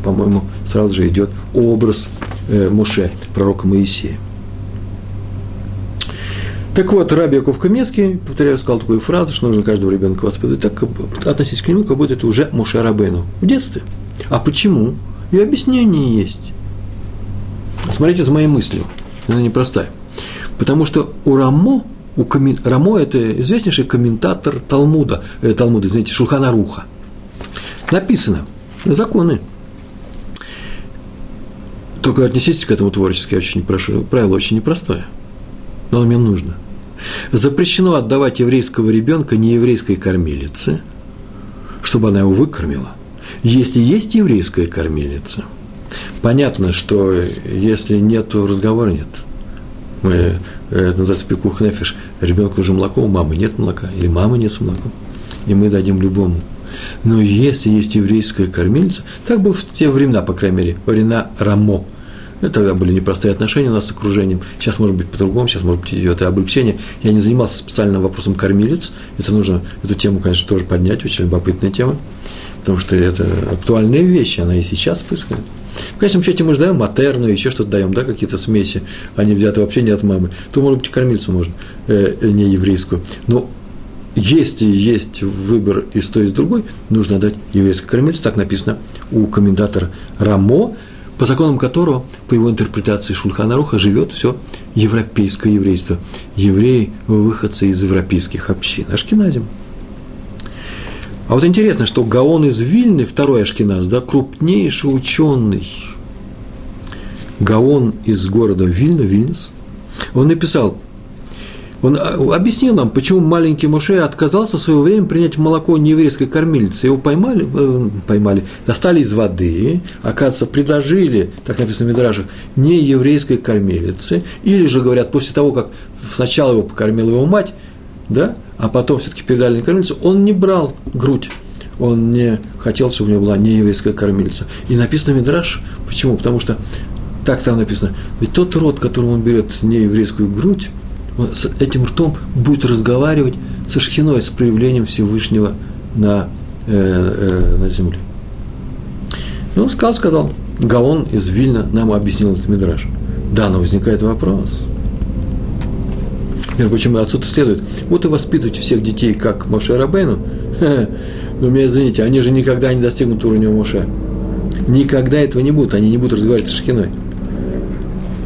по-моему, сразу же идет образ э, Муше, пророка Моисея. Так вот, Раби Яков Камецкий, повторяю, сказал такую фразу, что нужно каждого ребенка воспитывать так, относитесь к нему, как будто это уже Муше Рабейну в детстве. А почему? И объяснение есть. Смотрите за моей мыслью, она непростая. Потому что у Рамо, у коммен... Рамо – это известнейший комментатор Талмуда, э, Талмуда, извините, Шулхана Руха. Написано, законы. Только отнеситесь к этому творчески, я очень не прошу. Правило очень непростое, но оно мне нужно. Запрещено отдавать еврейского ребенка нееврейской кормилице, чтобы она его выкормила. Если есть еврейская кормилица, понятно, что если нет, разговора нет. Мы, это называется пикух нефиш. Ребенку уже молоко, у мамы нет молока, или мамы нет с молоком. И мы дадим любому – но если есть еврейская кормильца, так было в те времена, по крайней мере, времена Рамо, это тогда были непростые отношения у нас с окружением. Сейчас, может быть, по-другому, сейчас, может быть, идет и облегчение. Я не занимался специальным вопросом кормилец. Это нужно, эту тему, конечно, тоже поднять, очень любопытная тема, потому что это актуальные вещи, она и сейчас происходит. В конечном счете мы же даем матерную, еще что-то даем, да, какие-то смеси, они взяты вообще не от мамы. То, может быть, кормильцу можно, э, не еврейскую. Но если есть выбор из той, и с другой, нужно дать еврейской кормильце, так написано у комментатора Рамо, по законам которого, по его интерпретации Шульхана Руха, живет все европейское еврейство. Евреи – выходцы из европейских общин. Ашкеназим. А вот интересно, что Гаон из Вильны, второй Ашкеназ, да, крупнейший ученый, Гаон из города Вильна, Вильнюс, он написал, он а, объяснил нам, почему маленький Моше отказался в свое время принять молоко нееврейской кормилицы. Его поймали, э, поймали, достали из воды, оказывается, предложили, так написано в Мидрашах, нееврейской кормилице, или же, говорят, после того, как сначала его покормила его мать, да, а потом все-таки передали на кормилицу, он не брал грудь он не хотел, чтобы у него была нееврейская кормилица. И написано Мидраш, почему? Потому что так там написано, ведь тот род, которым он берет нееврейскую грудь, он с этим ртом будет разговаривать со шхиной, с проявлением Всевышнего на, э, э, на земле. Ну, сказал, сказал. Гаон из Вильна нам объяснил этот мидраж. Да, но возникает вопрос. Между прочим, отсюда следует, вот и воспитывайте всех детей, как Моше Рабейну. Но меня извините, они же никогда не достигнут уровня Моше. Никогда этого не будут, они не будут разговаривать с Шхиной.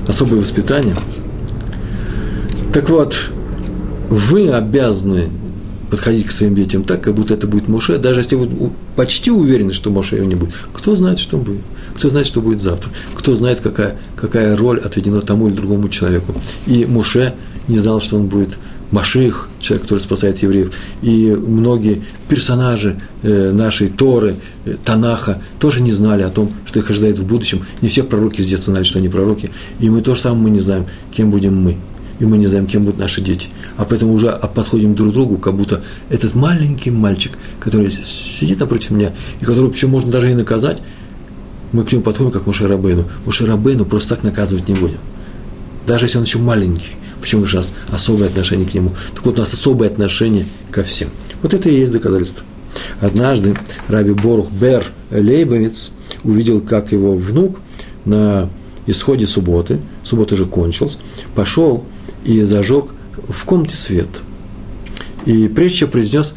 Особое воспитание – так вот, вы обязаны подходить к своим детям так, как будто это будет Моше, даже если вы почти уверены, что Моше его не будет. Кто знает, что будет? Кто знает, что будет завтра? Кто знает, какая, какая роль отведена тому или другому человеку? И Моше не знал, что он будет Маших, человек, который спасает евреев, и многие персонажи э, нашей Торы, э, Танаха, тоже не знали о том, что их ожидает в будущем. Не все пророки с детства знали, что они пророки, и мы тоже самое мы не знаем, кем будем мы и мы не знаем, кем будут наши дети. А поэтому уже подходим друг к другу, как будто этот маленький мальчик, который сидит напротив меня, и которого причем можно даже и наказать, мы к нему подходим, как Муше Рабейну. Муше Рабейну просто так наказывать не будем. Даже если он еще маленький. Почему? У нас особое отношение к нему. Так вот, у нас особое отношение ко всем. Вот это и есть доказательство. Однажды Раби Борух Бер Лейбовец увидел, как его внук на исходе субботы, суббота же кончилась, пошел и зажег в комнате свет. И прежде чем произнес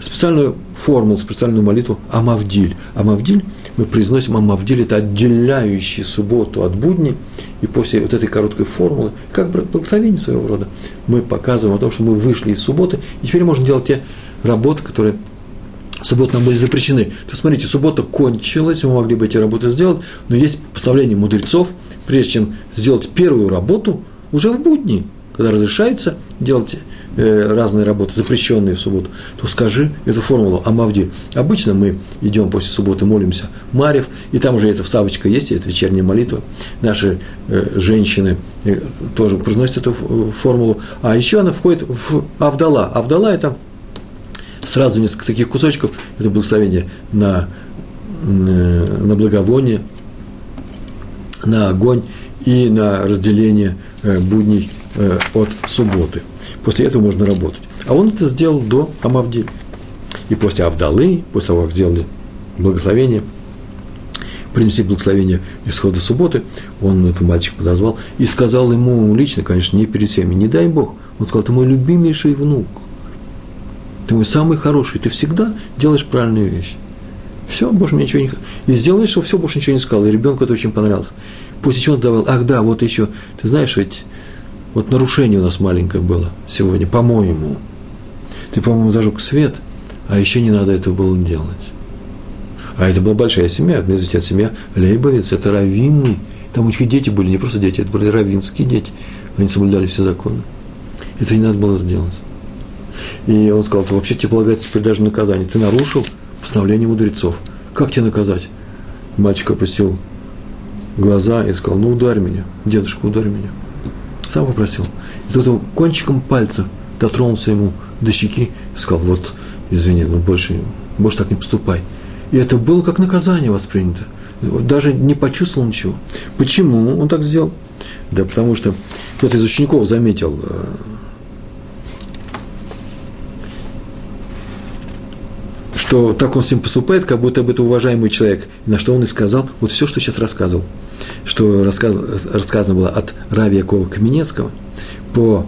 специальную формулу, специальную молитву Амавдиль. Амавдиль, мы произносим Амавдиль, это отделяющий субботу от будней, и после вот этой короткой формулы, как благословение своего рода, мы показываем о том, что мы вышли из субботы, и теперь можем делать те работы, которые субботы нам были запрещены. То есть, смотрите, суббота кончилась, мы могли бы эти работы сделать, но есть постановление мудрецов, прежде чем сделать первую работу, уже в будни – когда разрешается делать разные работы, запрещенные в субботу, то скажи эту формулу Амавди. Обычно мы идем после субботы, молимся Марев, и там уже эта вставочка есть, это вечерняя молитва. Наши э, женщины э, тоже произносят эту формулу. А еще она входит в Авдала. Авдала – это сразу несколько таких кусочков, это благословение на, на благовоние, на огонь и на разделение будней Э, от субботы. После этого можно работать. А он это сделал до Амавдиль. И после Авдалы, после того, как сделали благословение, принесли благословение исхода субботы, он этого мальчика подозвал и сказал ему лично, конечно, не перед всеми, не дай Бог, он сказал, ты мой любимейший внук, ты мой самый хороший, ты всегда делаешь правильную вещь. Все, больше мне ничего не... И сделаешь, что все, больше ничего не сказал. И ребенку это очень понравилось. После чего он добавил, ах да, вот еще, ты знаешь, ведь вот нарушение у нас маленькое было сегодня, по-моему. Ты, по-моему, зажег свет, а еще не надо этого было делать. А это была большая семья, мне от семья Лейбовец, это раввины. Там у них дети были, не просто дети, это были раввинские дети. Они соблюдали все законы. Это не надо было сделать. И он сказал, вообще тебе полагается даже наказание. Ты нарушил постановление мудрецов. Как тебя наказать? Мальчик опустил глаза и сказал, ну ударь меня, дедушка, ударь меня. Сам попросил. И тут он кончиком пальца дотронулся ему до щеки и сказал, вот, извини, но больше, больше так не поступай. И это было как наказание воспринято. Даже не почувствовал ничего. Почему он так сделал? Да потому что кто-то из учеников заметил, что так он с ним поступает, как будто бы это уважаемый человек. На что он и сказал, вот все, что сейчас рассказывал, что рассказ, рассказано было от Рави Якова Каменецкого, по,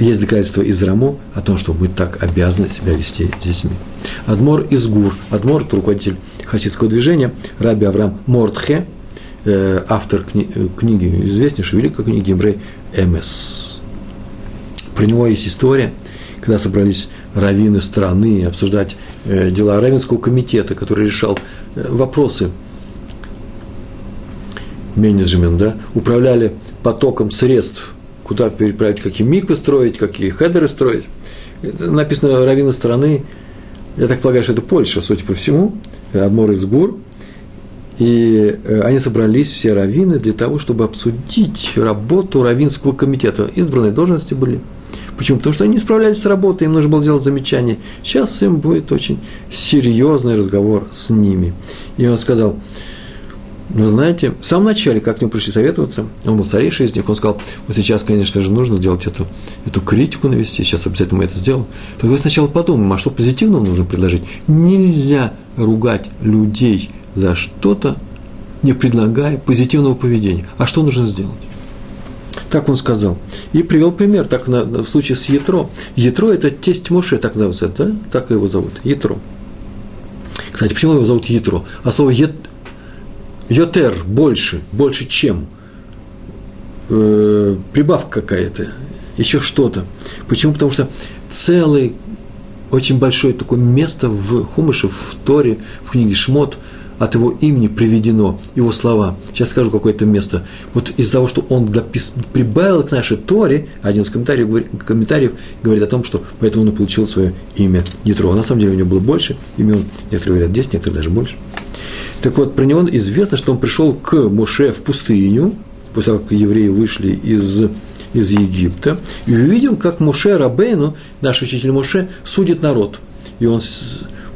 есть доказательство из Рамо о том, что мы так обязаны себя вести с детьми. Адмор из Гур. Адмор – это руководитель хасидского движения, Раби Авраам Мортхе, э, автор кни, книги, известнейшей великой книги Имрей Эмес. Про него есть история, когда собрались раввины страны обсуждать э, дела Равенского комитета, который решал э, вопросы менеджмент, да, управляли потоком средств, куда переправить, какие миквы строить, какие хедеры строить. Написано раввины страны, я так полагаю, что это Польша, судя по всему, Адмор из Гур, и э, они собрались, все раввины, для того, чтобы обсудить работу раввинского комитета. Избранные должности были. Почему? Потому что они не справлялись с работой, им нужно было делать замечания. Сейчас им будет очень серьезный разговор с ними. И он сказал, вы знаете, в самом начале, как к нему пришли советоваться, он был старейший из них, он сказал, вот сейчас, конечно же, нужно сделать эту, эту критику навести, сейчас обязательно мы это сделаем. То давай сначала подумаем, а что позитивного нужно предложить? Нельзя ругать людей за что-то, не предлагая позитивного поведения. А что нужно сделать? Так он сказал. И привел пример, так на, в случае с Ятро. Ятро – это тесть Моше, так называется, да? Так его зовут, Ятро. Кстати, почему его зовут Ятро? А слово Ет, Йотер – больше, больше чем. Э, прибавка какая-то, еще что-то. Почему? Потому что целый, очень большое такое место в Хумыше, в Торе, в книге Шмот – от его имени приведено, его слова. Сейчас скажу какое-то место. Вот из-за того, что он допис... прибавил к нашей Торе, один из комментариев, говорит, комментариев говорит о том, что поэтому он и получил свое имя Ятро. На самом деле у него было больше имен, некоторые говорят 10, некоторые даже больше. Так вот, про него известно, что он пришел к Моше в пустыню, после того, как евреи вышли из, из Египта, и увидел, как Моше Рабейну, наш учитель Моше, судит народ. И он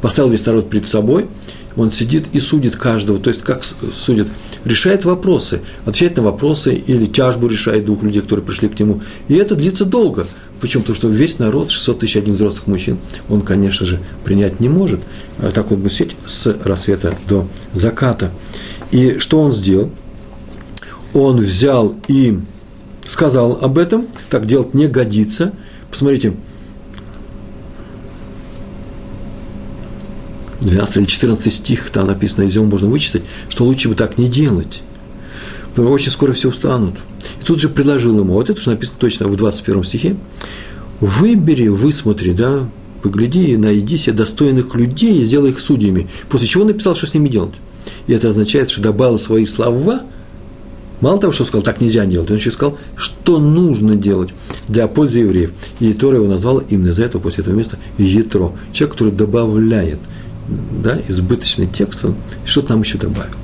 поставил весь народ перед собой – он сидит и судит каждого, то есть как судит, решает вопросы, отвечает на вопросы или тяжбу решает двух людей, которые пришли к нему. И это длится долго. Почему? Потому что весь народ, 600 тысяч одних взрослых мужчин, он, конечно же, принять не может. А так вот будет сидеть с рассвета до заката. И что он сделал? Он взял и сказал об этом, так делать не годится. Посмотрите, 12 или 14 стих, там написано, из него можно вычитать, что лучше бы так не делать. Очень скоро все устанут. И тут же предложил ему, вот это уже написано точно в 21 стихе, выбери, высмотри, да, погляди, найди себе достойных людей и сделай их судьями. После чего написал, что с ними делать. И это означает, что добавил свои слова, мало того, что сказал, так нельзя делать, он еще сказал, что нужно делать для пользы евреев. И Тора его назвала именно из-за этого, после этого места, Етро, человек, который добавляет – да, избыточный текст, он что-то нам еще добавил.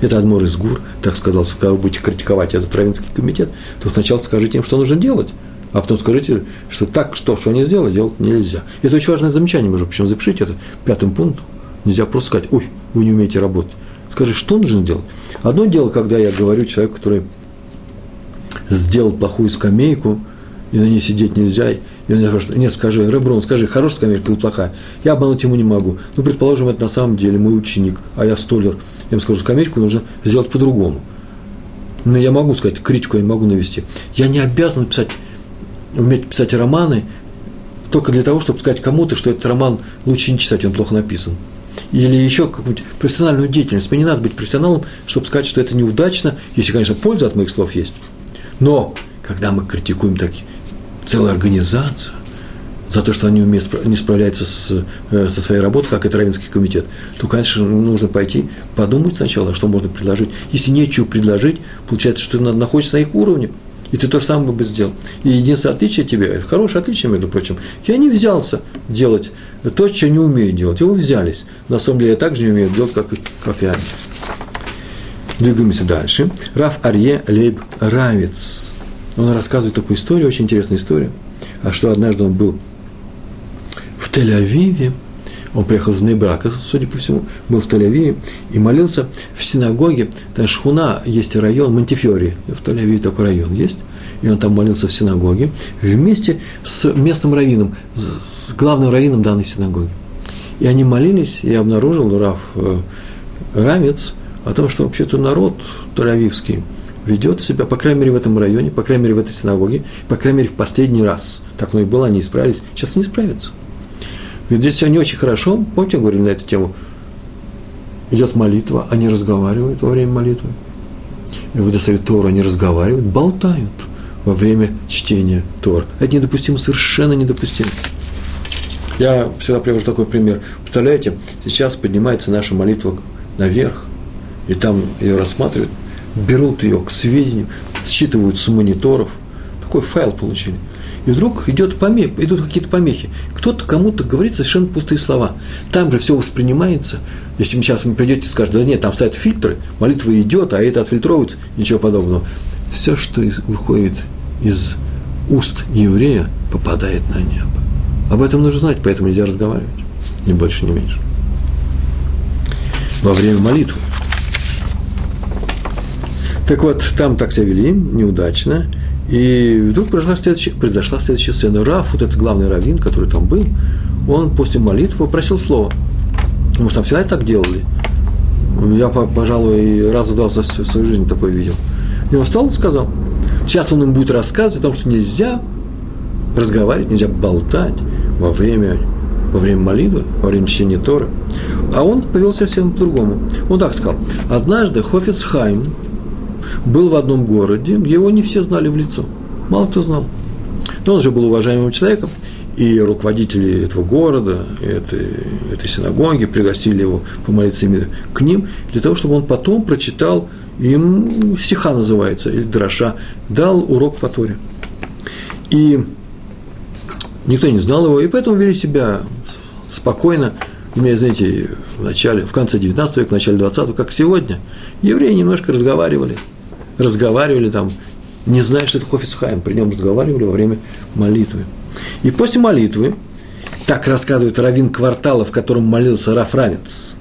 Это Адмор из Гур, так сказал, когда вы будете критиковать этот Равинский комитет, то сначала скажите им, что нужно делать, а потом скажите, что так, что, что они сделали, делать нельзя. Это очень важное замечание, можно причем запишите это пятым пунктом. Нельзя просто сказать, ой, вы не умеете работать. Скажи, что нужно делать. Одно дело, когда я говорю человеку, который сделал плохую скамейку, и на ней сидеть нельзя, и он мне спрашивает, нет, скажи, Реброн, скажи, хорошая скамейка или плохая? Я обмануть ему не могу. Ну, предположим, это на самом деле мой ученик, а я столер. Я ему скажу, скамейку нужно сделать по-другому. Но я могу сказать, критику я не могу навести. Я не обязан писать, уметь писать романы только для того, чтобы сказать кому-то, что этот роман лучше не читать, он плохо написан. Или еще какую-нибудь профессиональную деятельность. Мне не надо быть профессионалом, чтобы сказать, что это неудачно, если, конечно, польза от моих слов есть. Но когда мы критикуем такие целую организацию за то, что они не справляются с, э, со своей работой, как это Равенский комитет, то, конечно, нужно пойти подумать сначала, что можно предложить. Если нечего предложить, получается, что ты находишься на их уровне, и ты то же самое бы сделал. И единственное отличие тебе, это хорошее отличие, между прочим, я не взялся делать то, что не умею делать. Его взялись. На самом деле я также не умею делать, как, как и они. Двигаемся дальше. Раф Арье Лейб Равец он рассказывает такую историю, очень интересную историю, а что однажды он был в Тель-Авиве, он приехал из Нейбрака, судя по всему, был в Тель-Авиве и молился в синагоге, там Шхуна, есть район Монтифьори, в Тель-Авиве такой район есть, и он там молился в синагоге вместе с местным раввином, с главным раввином данной синагоги. И они молились, и обнаружил Раф э, Равец о том, что вообще-то народ тель-авивский – ведет себя, по крайней мере, в этом районе, по крайней мере, в этой синагоге, по крайней мере, в последний раз. Так оно и было, они исправились. Сейчас не справятся. Говорит, здесь они очень хорошо, помните, говорили на эту тему, идет молитва, они разговаривают во время молитвы. И выдостают Тору, они разговаривают, болтают во время чтения Тор. Это недопустимо, совершенно недопустимо. Я всегда привожу такой пример. Представляете, сейчас поднимается наша молитва наверх, и там ее рассматривают, берут ее к сведению, считывают с мониторов. Такой файл получили. И вдруг идет помех, идут какие-то помехи. Кто-то кому-то говорит совершенно пустые слова. Там же все воспринимается. Если вы сейчас вы придете и скажете, да нет, там стоят фильтры, молитва идет, а это отфильтровывается, ничего подобного. Все, что выходит из уст еврея, попадает на небо. Об этом нужно знать, поэтому нельзя разговаривать. Ни больше, ни меньше. Во время молитвы. Так вот, там так себя вели, неудачно. И вдруг произошла следующая, произошла следующая сцена. Раф, вот этот главный раввин, который там был, он после молитвы попросил слова. Может, там всегда так делали? Я, пожалуй, раз два за всю свою жизнь такое видел. И он встал и сказал. Сейчас он им будет рассказывать о том, что нельзя разговаривать, нельзя болтать во время, во время молитвы, во время чтения Торы. А он повел себя совсем по-другому. Он так сказал. Однажды Хофицхайм был в одном городе, его не все знали в лицо. Мало кто знал. Но он же был уважаемым человеком, и руководители этого города, этой, этой синагоги пригласили его помолиться именно к ним, для того, чтобы он потом прочитал им стиха называется, или дроша, дал урок по Торе. И никто не знал его, и поэтому вели себя спокойно. Меня, знаете, в начале, в конце 19 века, в начале 20 как сегодня, евреи немножко разговаривали, разговаривали там, не зная, что это Хофицхайм, при нем разговаривали во время молитвы. И после молитвы, так рассказывает равин квартала, в котором молился Раф Равенц,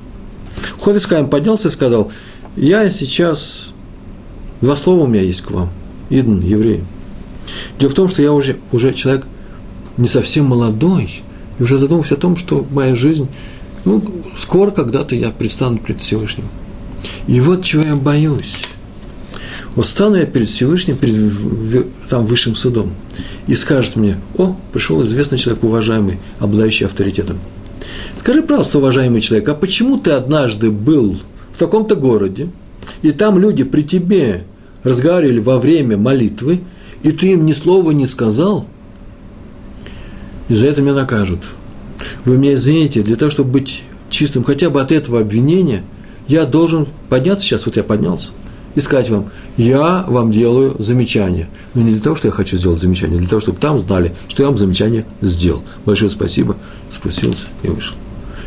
Хофицхайм поднялся и сказал, я сейчас, два слова у меня есть к вам, Идн, евреи. Дело в том, что я уже, уже человек не совсем молодой, и уже задумался о том, что моя жизнь, ну, скоро когда-то я предстану перед Всевышним. И вот чего я боюсь. Вот стану я перед Всевышним, перед там высшим судом, и скажет мне, о, пришел известный человек, уважаемый, обладающий авторитетом. Скажи, пожалуйста, уважаемый человек, а почему ты однажды был в таком-то городе, и там люди при тебе разговаривали во время молитвы, и ты им ни слова не сказал, и за это меня накажут. Вы меня извините, для того, чтобы быть чистым хотя бы от этого обвинения, я должен подняться сейчас, вот я поднялся, и сказать вам, я вам делаю замечание. Но не для того, что я хочу сделать замечание, а для того, чтобы там знали, что я вам замечание сделал. Большое спасибо, спустился и вышел.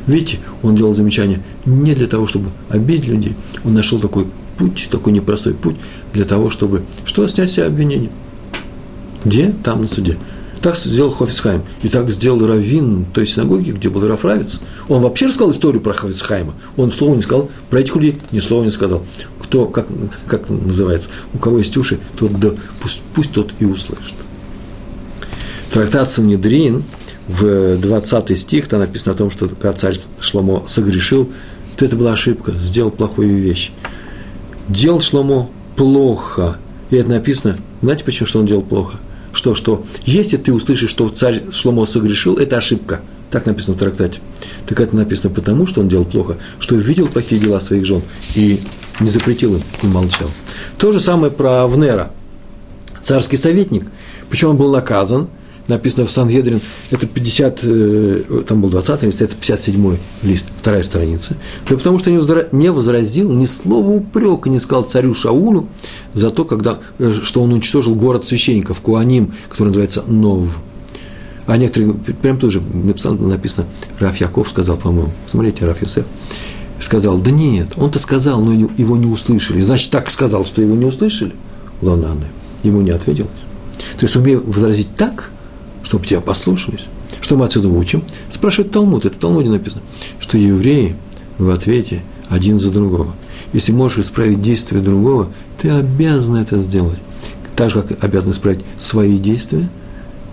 Видите, он делал замечание не для того, чтобы обидеть людей, он нашел такой путь, такой непростой путь для того, чтобы что снять себе обвинение. Где? Там на суде. Так сделал Хофицхайм. И так сделал Равин той синагоги, где был Рафравец. Он вообще рассказал историю про Хофицхайма. Он слова не сказал, про этих людей ни слова не сказал. Кто, как, как называется, у кого есть уши, тот да, пусть, пусть тот и услышит. Трактат Санедрин – в 20 стих, там написано о том, что когда царь Шломо согрешил, то это была ошибка, сделал плохую вещь. Делал Шломо плохо. И это написано, знаете почему, что он делал плохо? Что, что, если ты услышишь, что царь Шломо согрешил, это ошибка. Так написано в трактате. Так это написано потому, что он делал плохо, что видел плохие дела своих жен и не запретил им и молчал. То же самое про Авнера. Царский советник. Почему он был наказан – написано в Сангедрин, это 50, э, там был 20 лист, это 57 лист, вторая страница. Да потому что не возразил, ни слова упрека не сказал царю Шаулю за то, когда, э, что он уничтожил город священников, Куаним, который называется Нов. А некоторые, прям тоже написано, написано, Раф Яков сказал, по-моему, смотрите, Раф Юсеф, сказал, да нет, он-то сказал, но его не услышали. Значит, так сказал, что его не услышали, Лонаны, ему не ответилось. То есть, умею возразить так, чтобы тебя послушались. Что мы отсюда учим? Спрашивает Талмуд, это в Талмуде написано, что евреи в ответе один за другого. Если можешь исправить действие другого, ты обязан это сделать. Так же, как обязан исправить свои действия,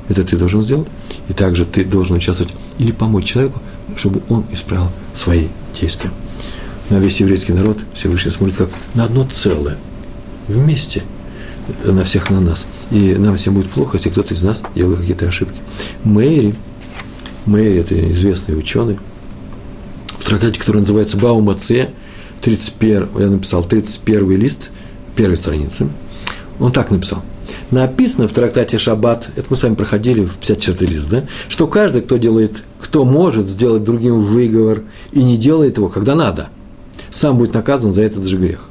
это ты должен сделать, и также ты должен участвовать или помочь человеку, чтобы он исправил свои действия. На весь еврейский народ Всевышний смотрит как на одно целое, вместе – на всех на нас. И нам всем будет плохо, если кто-то из нас делает какие-то ошибки. Мэри, Мэри – это известный ученый, в трактате, который называется Баума Це, 31, я написал 31 лист, первой страницы, он так написал. Написано в трактате Шаббат, это мы с вами проходили в 54 лист, да, что каждый, кто делает, кто может сделать другим выговор и не делает его, когда надо, сам будет наказан за этот же грех.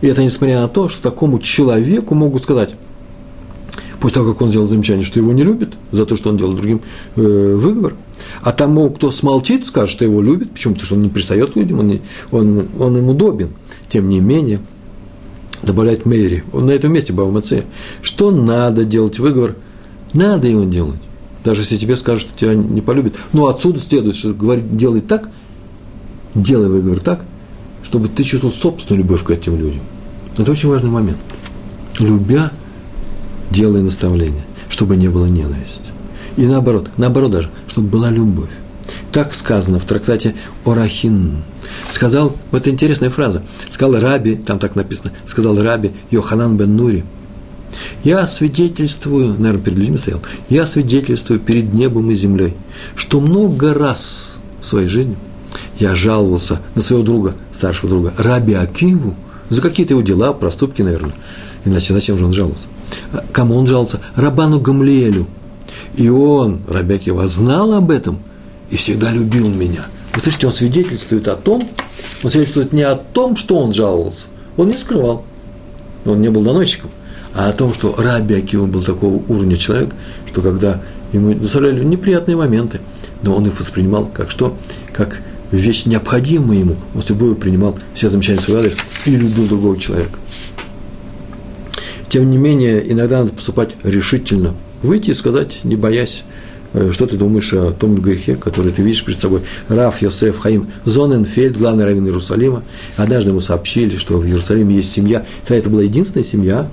И это несмотря на то, что такому человеку могут сказать, после того, как он сделал замечание, что его не любит за то, что он делал другим э, выговор, а тому, кто смолчит, скажет, что его любит, почему? Потому что он не пристает к людям, он, не, он, он им удобен. Тем не менее, добавляет Мэри, он на этом месте, Баумаце, что надо делать выговор, надо его делать. Даже если тебе скажут, что тебя не полюбит. Но отсюда следует, что говорит, делай так, делай выговор так, чтобы ты чувствовал собственную любовь к этим людям. Это очень важный момент. Любя, делай наставление, чтобы не было ненависти. И наоборот, наоборот даже, чтобы была любовь. Так сказано в трактате Орахин. Сказал, вот интересная фраза, сказал Раби, там так написано, сказал Раби Йоханан бен Нури, я свидетельствую, наверное, перед людьми стоял, я свидетельствую перед небом и землей, что много раз в своей жизни я жаловался на своего друга, старшего друга, Раби Акиву, за какие-то его дела, проступки, наверное. Иначе зачем же он жаловался? А кому он жаловался? Рабану Гамлиэлю. И он, Раби Акива, знал об этом и всегда любил меня. Вы слышите, он свидетельствует о том, он свидетельствует не о том, что он жаловался, он не скрывал, он не был доносчиком, а о том, что Раби Акива был такого уровня человек, что когда ему доставляли неприятные моменты, но он их воспринимал как что? Как вещь необходимая ему, он с любовью принимал все замечания своего адрес и любил другого человека. Тем не менее, иногда надо поступать решительно, выйти и сказать, не боясь, э, что ты думаешь о том грехе, который ты видишь перед собой. Раф Йосеф Хаим Зоненфельд, главный раввин Иерусалима, однажды ему сообщили, что в Иерусалиме есть семья, тогда это была единственная семья,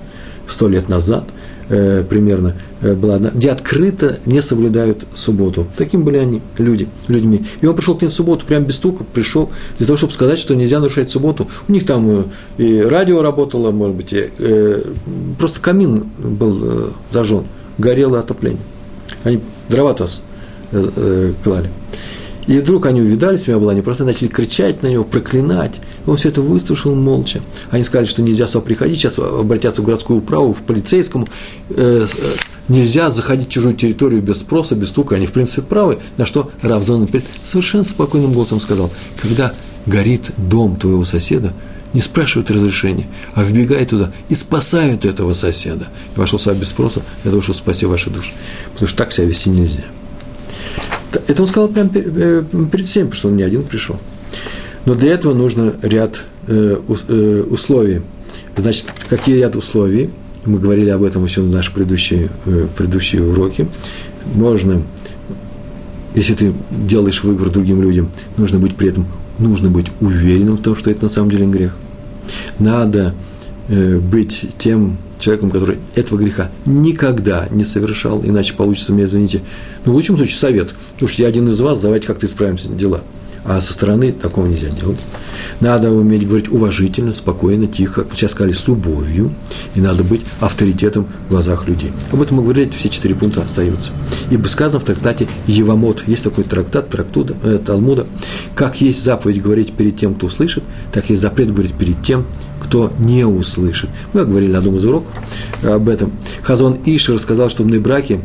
сто лет назад – э, примерно э, была одна, где открыто не соблюдают субботу. Таким были они, люди, людьми. И он пришел к ним в субботу, прям без стука пришел, для того, чтобы сказать, что нельзя нарушать субботу. У них там э, и радио работало, может быть, и, э, просто камин был э, зажжен, горело отопление. Они дрова-то э, э, клали. И вдруг они увидали, семья была непростая, начали кричать на него, проклинать. Он все это выслушал молча. Они сказали, что нельзя сюда приходить, сейчас обратятся в городскую управу, в полицейскому. Э, э, нельзя заходить в чужую территорию без спроса, без стука. Они, в принципе, правы. На что Равзон совершенно спокойным голосом сказал, когда горит дом твоего соседа, не спрашивают разрешения, а вбегай туда и спасают этого соседа. И вошел сюда без спроса для того, чтобы спасти ваши души. Потому что так себя вести нельзя. Это он сказал прямо э, перед всем, потому что он не один пришел. Но для этого нужно ряд э, э, условий. Значит, какие ряд условий? Мы говорили об этом еще в наши предыдущие, предыдущие уроки. Можно, если ты делаешь выговор другим людям, нужно быть при этом, нужно быть уверенным в том, что это на самом деле грех. Надо быть тем человеком, который этого греха никогда не совершал, иначе получится мне, извините, ну, в лучшем случае совет. Слушайте, я один из вас, давайте как-то исправимся дела. А со стороны такого нельзя делать. Надо уметь говорить уважительно, спокойно, тихо, сейчас сказали, с любовью. И надо быть авторитетом в глазах людей. Об этом мы говорили, все четыре пункта остаются. Ибо сказано в трактате Евамот, есть такой трактат, трактуда, э, Талмуда, как есть заповедь говорить перед тем, кто услышит, так есть запрет говорить перед тем, кто не услышит. Мы говорили на одном из уроков об этом. Хазон Ишер сказал, что в браке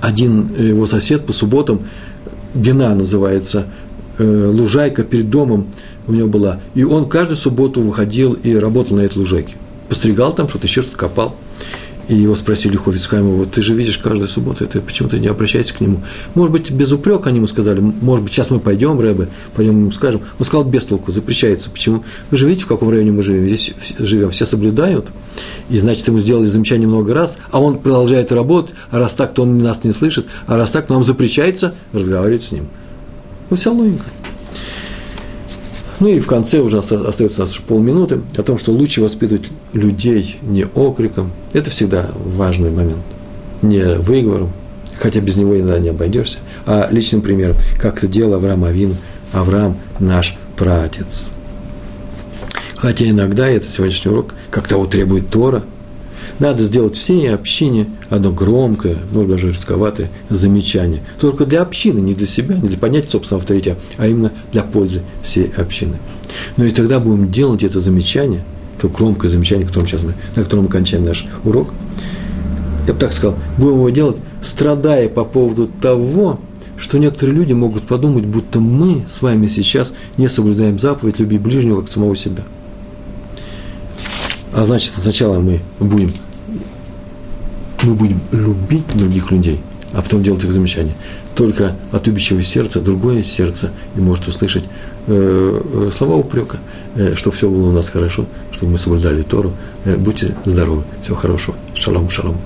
один его сосед по субботам, Гена называется, э, лужайка перед домом у него была, и он каждую субботу выходил и работал на этой лужайке. Постригал там что-то, еще что-то копал. И его спросили Хофицхайма, вот ты же видишь каждую субботу, это почему ты не обращайся к нему? Может быть, без упрека они ему сказали, может быть, сейчас мы пойдем, Рэбе, пойдем ему скажем. Он сказал, без толку, запрещается. Почему? Вы же видите, в каком районе мы живем? Здесь живем, все соблюдают, и значит, ему сделали замечание много раз, а он продолжает работать, а раз так, то он нас не слышит, а раз так, то нам запрещается разговаривать с ним. Ну, вся логика. Ну и в конце уже остается у нас полминуты о том, что лучше воспитывать людей не окриком. Это всегда важный момент. Не выговором, хотя без него иногда не обойдешься, а личным примером, как это делал Авраам Авин, Авраам наш пратец. Хотя иногда, это сегодняшний урок, как того требует Тора – надо сделать всей общине одно громкое, может даже рисковатое замечание. Только для общины, не для себя, не для поднятия собственного авторитета, а именно для пользы всей общины. Ну и тогда будем делать это замечание, то громкое замечание, которым сейчас мы, на котором мы кончаем наш урок. Я бы так сказал, будем его делать, страдая по поводу того, что некоторые люди могут подумать, будто мы с вами сейчас не соблюдаем заповедь «люби ближнего как самого себя». А значит, сначала мы будем, мы будем любить других людей, а потом делать их замечания. Только от любящего сердца другое сердце и может услышать э, э, слова упрека, э, что все было у нас хорошо, чтобы мы соблюдали Тору. Э, будьте здоровы, всего хорошего. Шалом, шалом.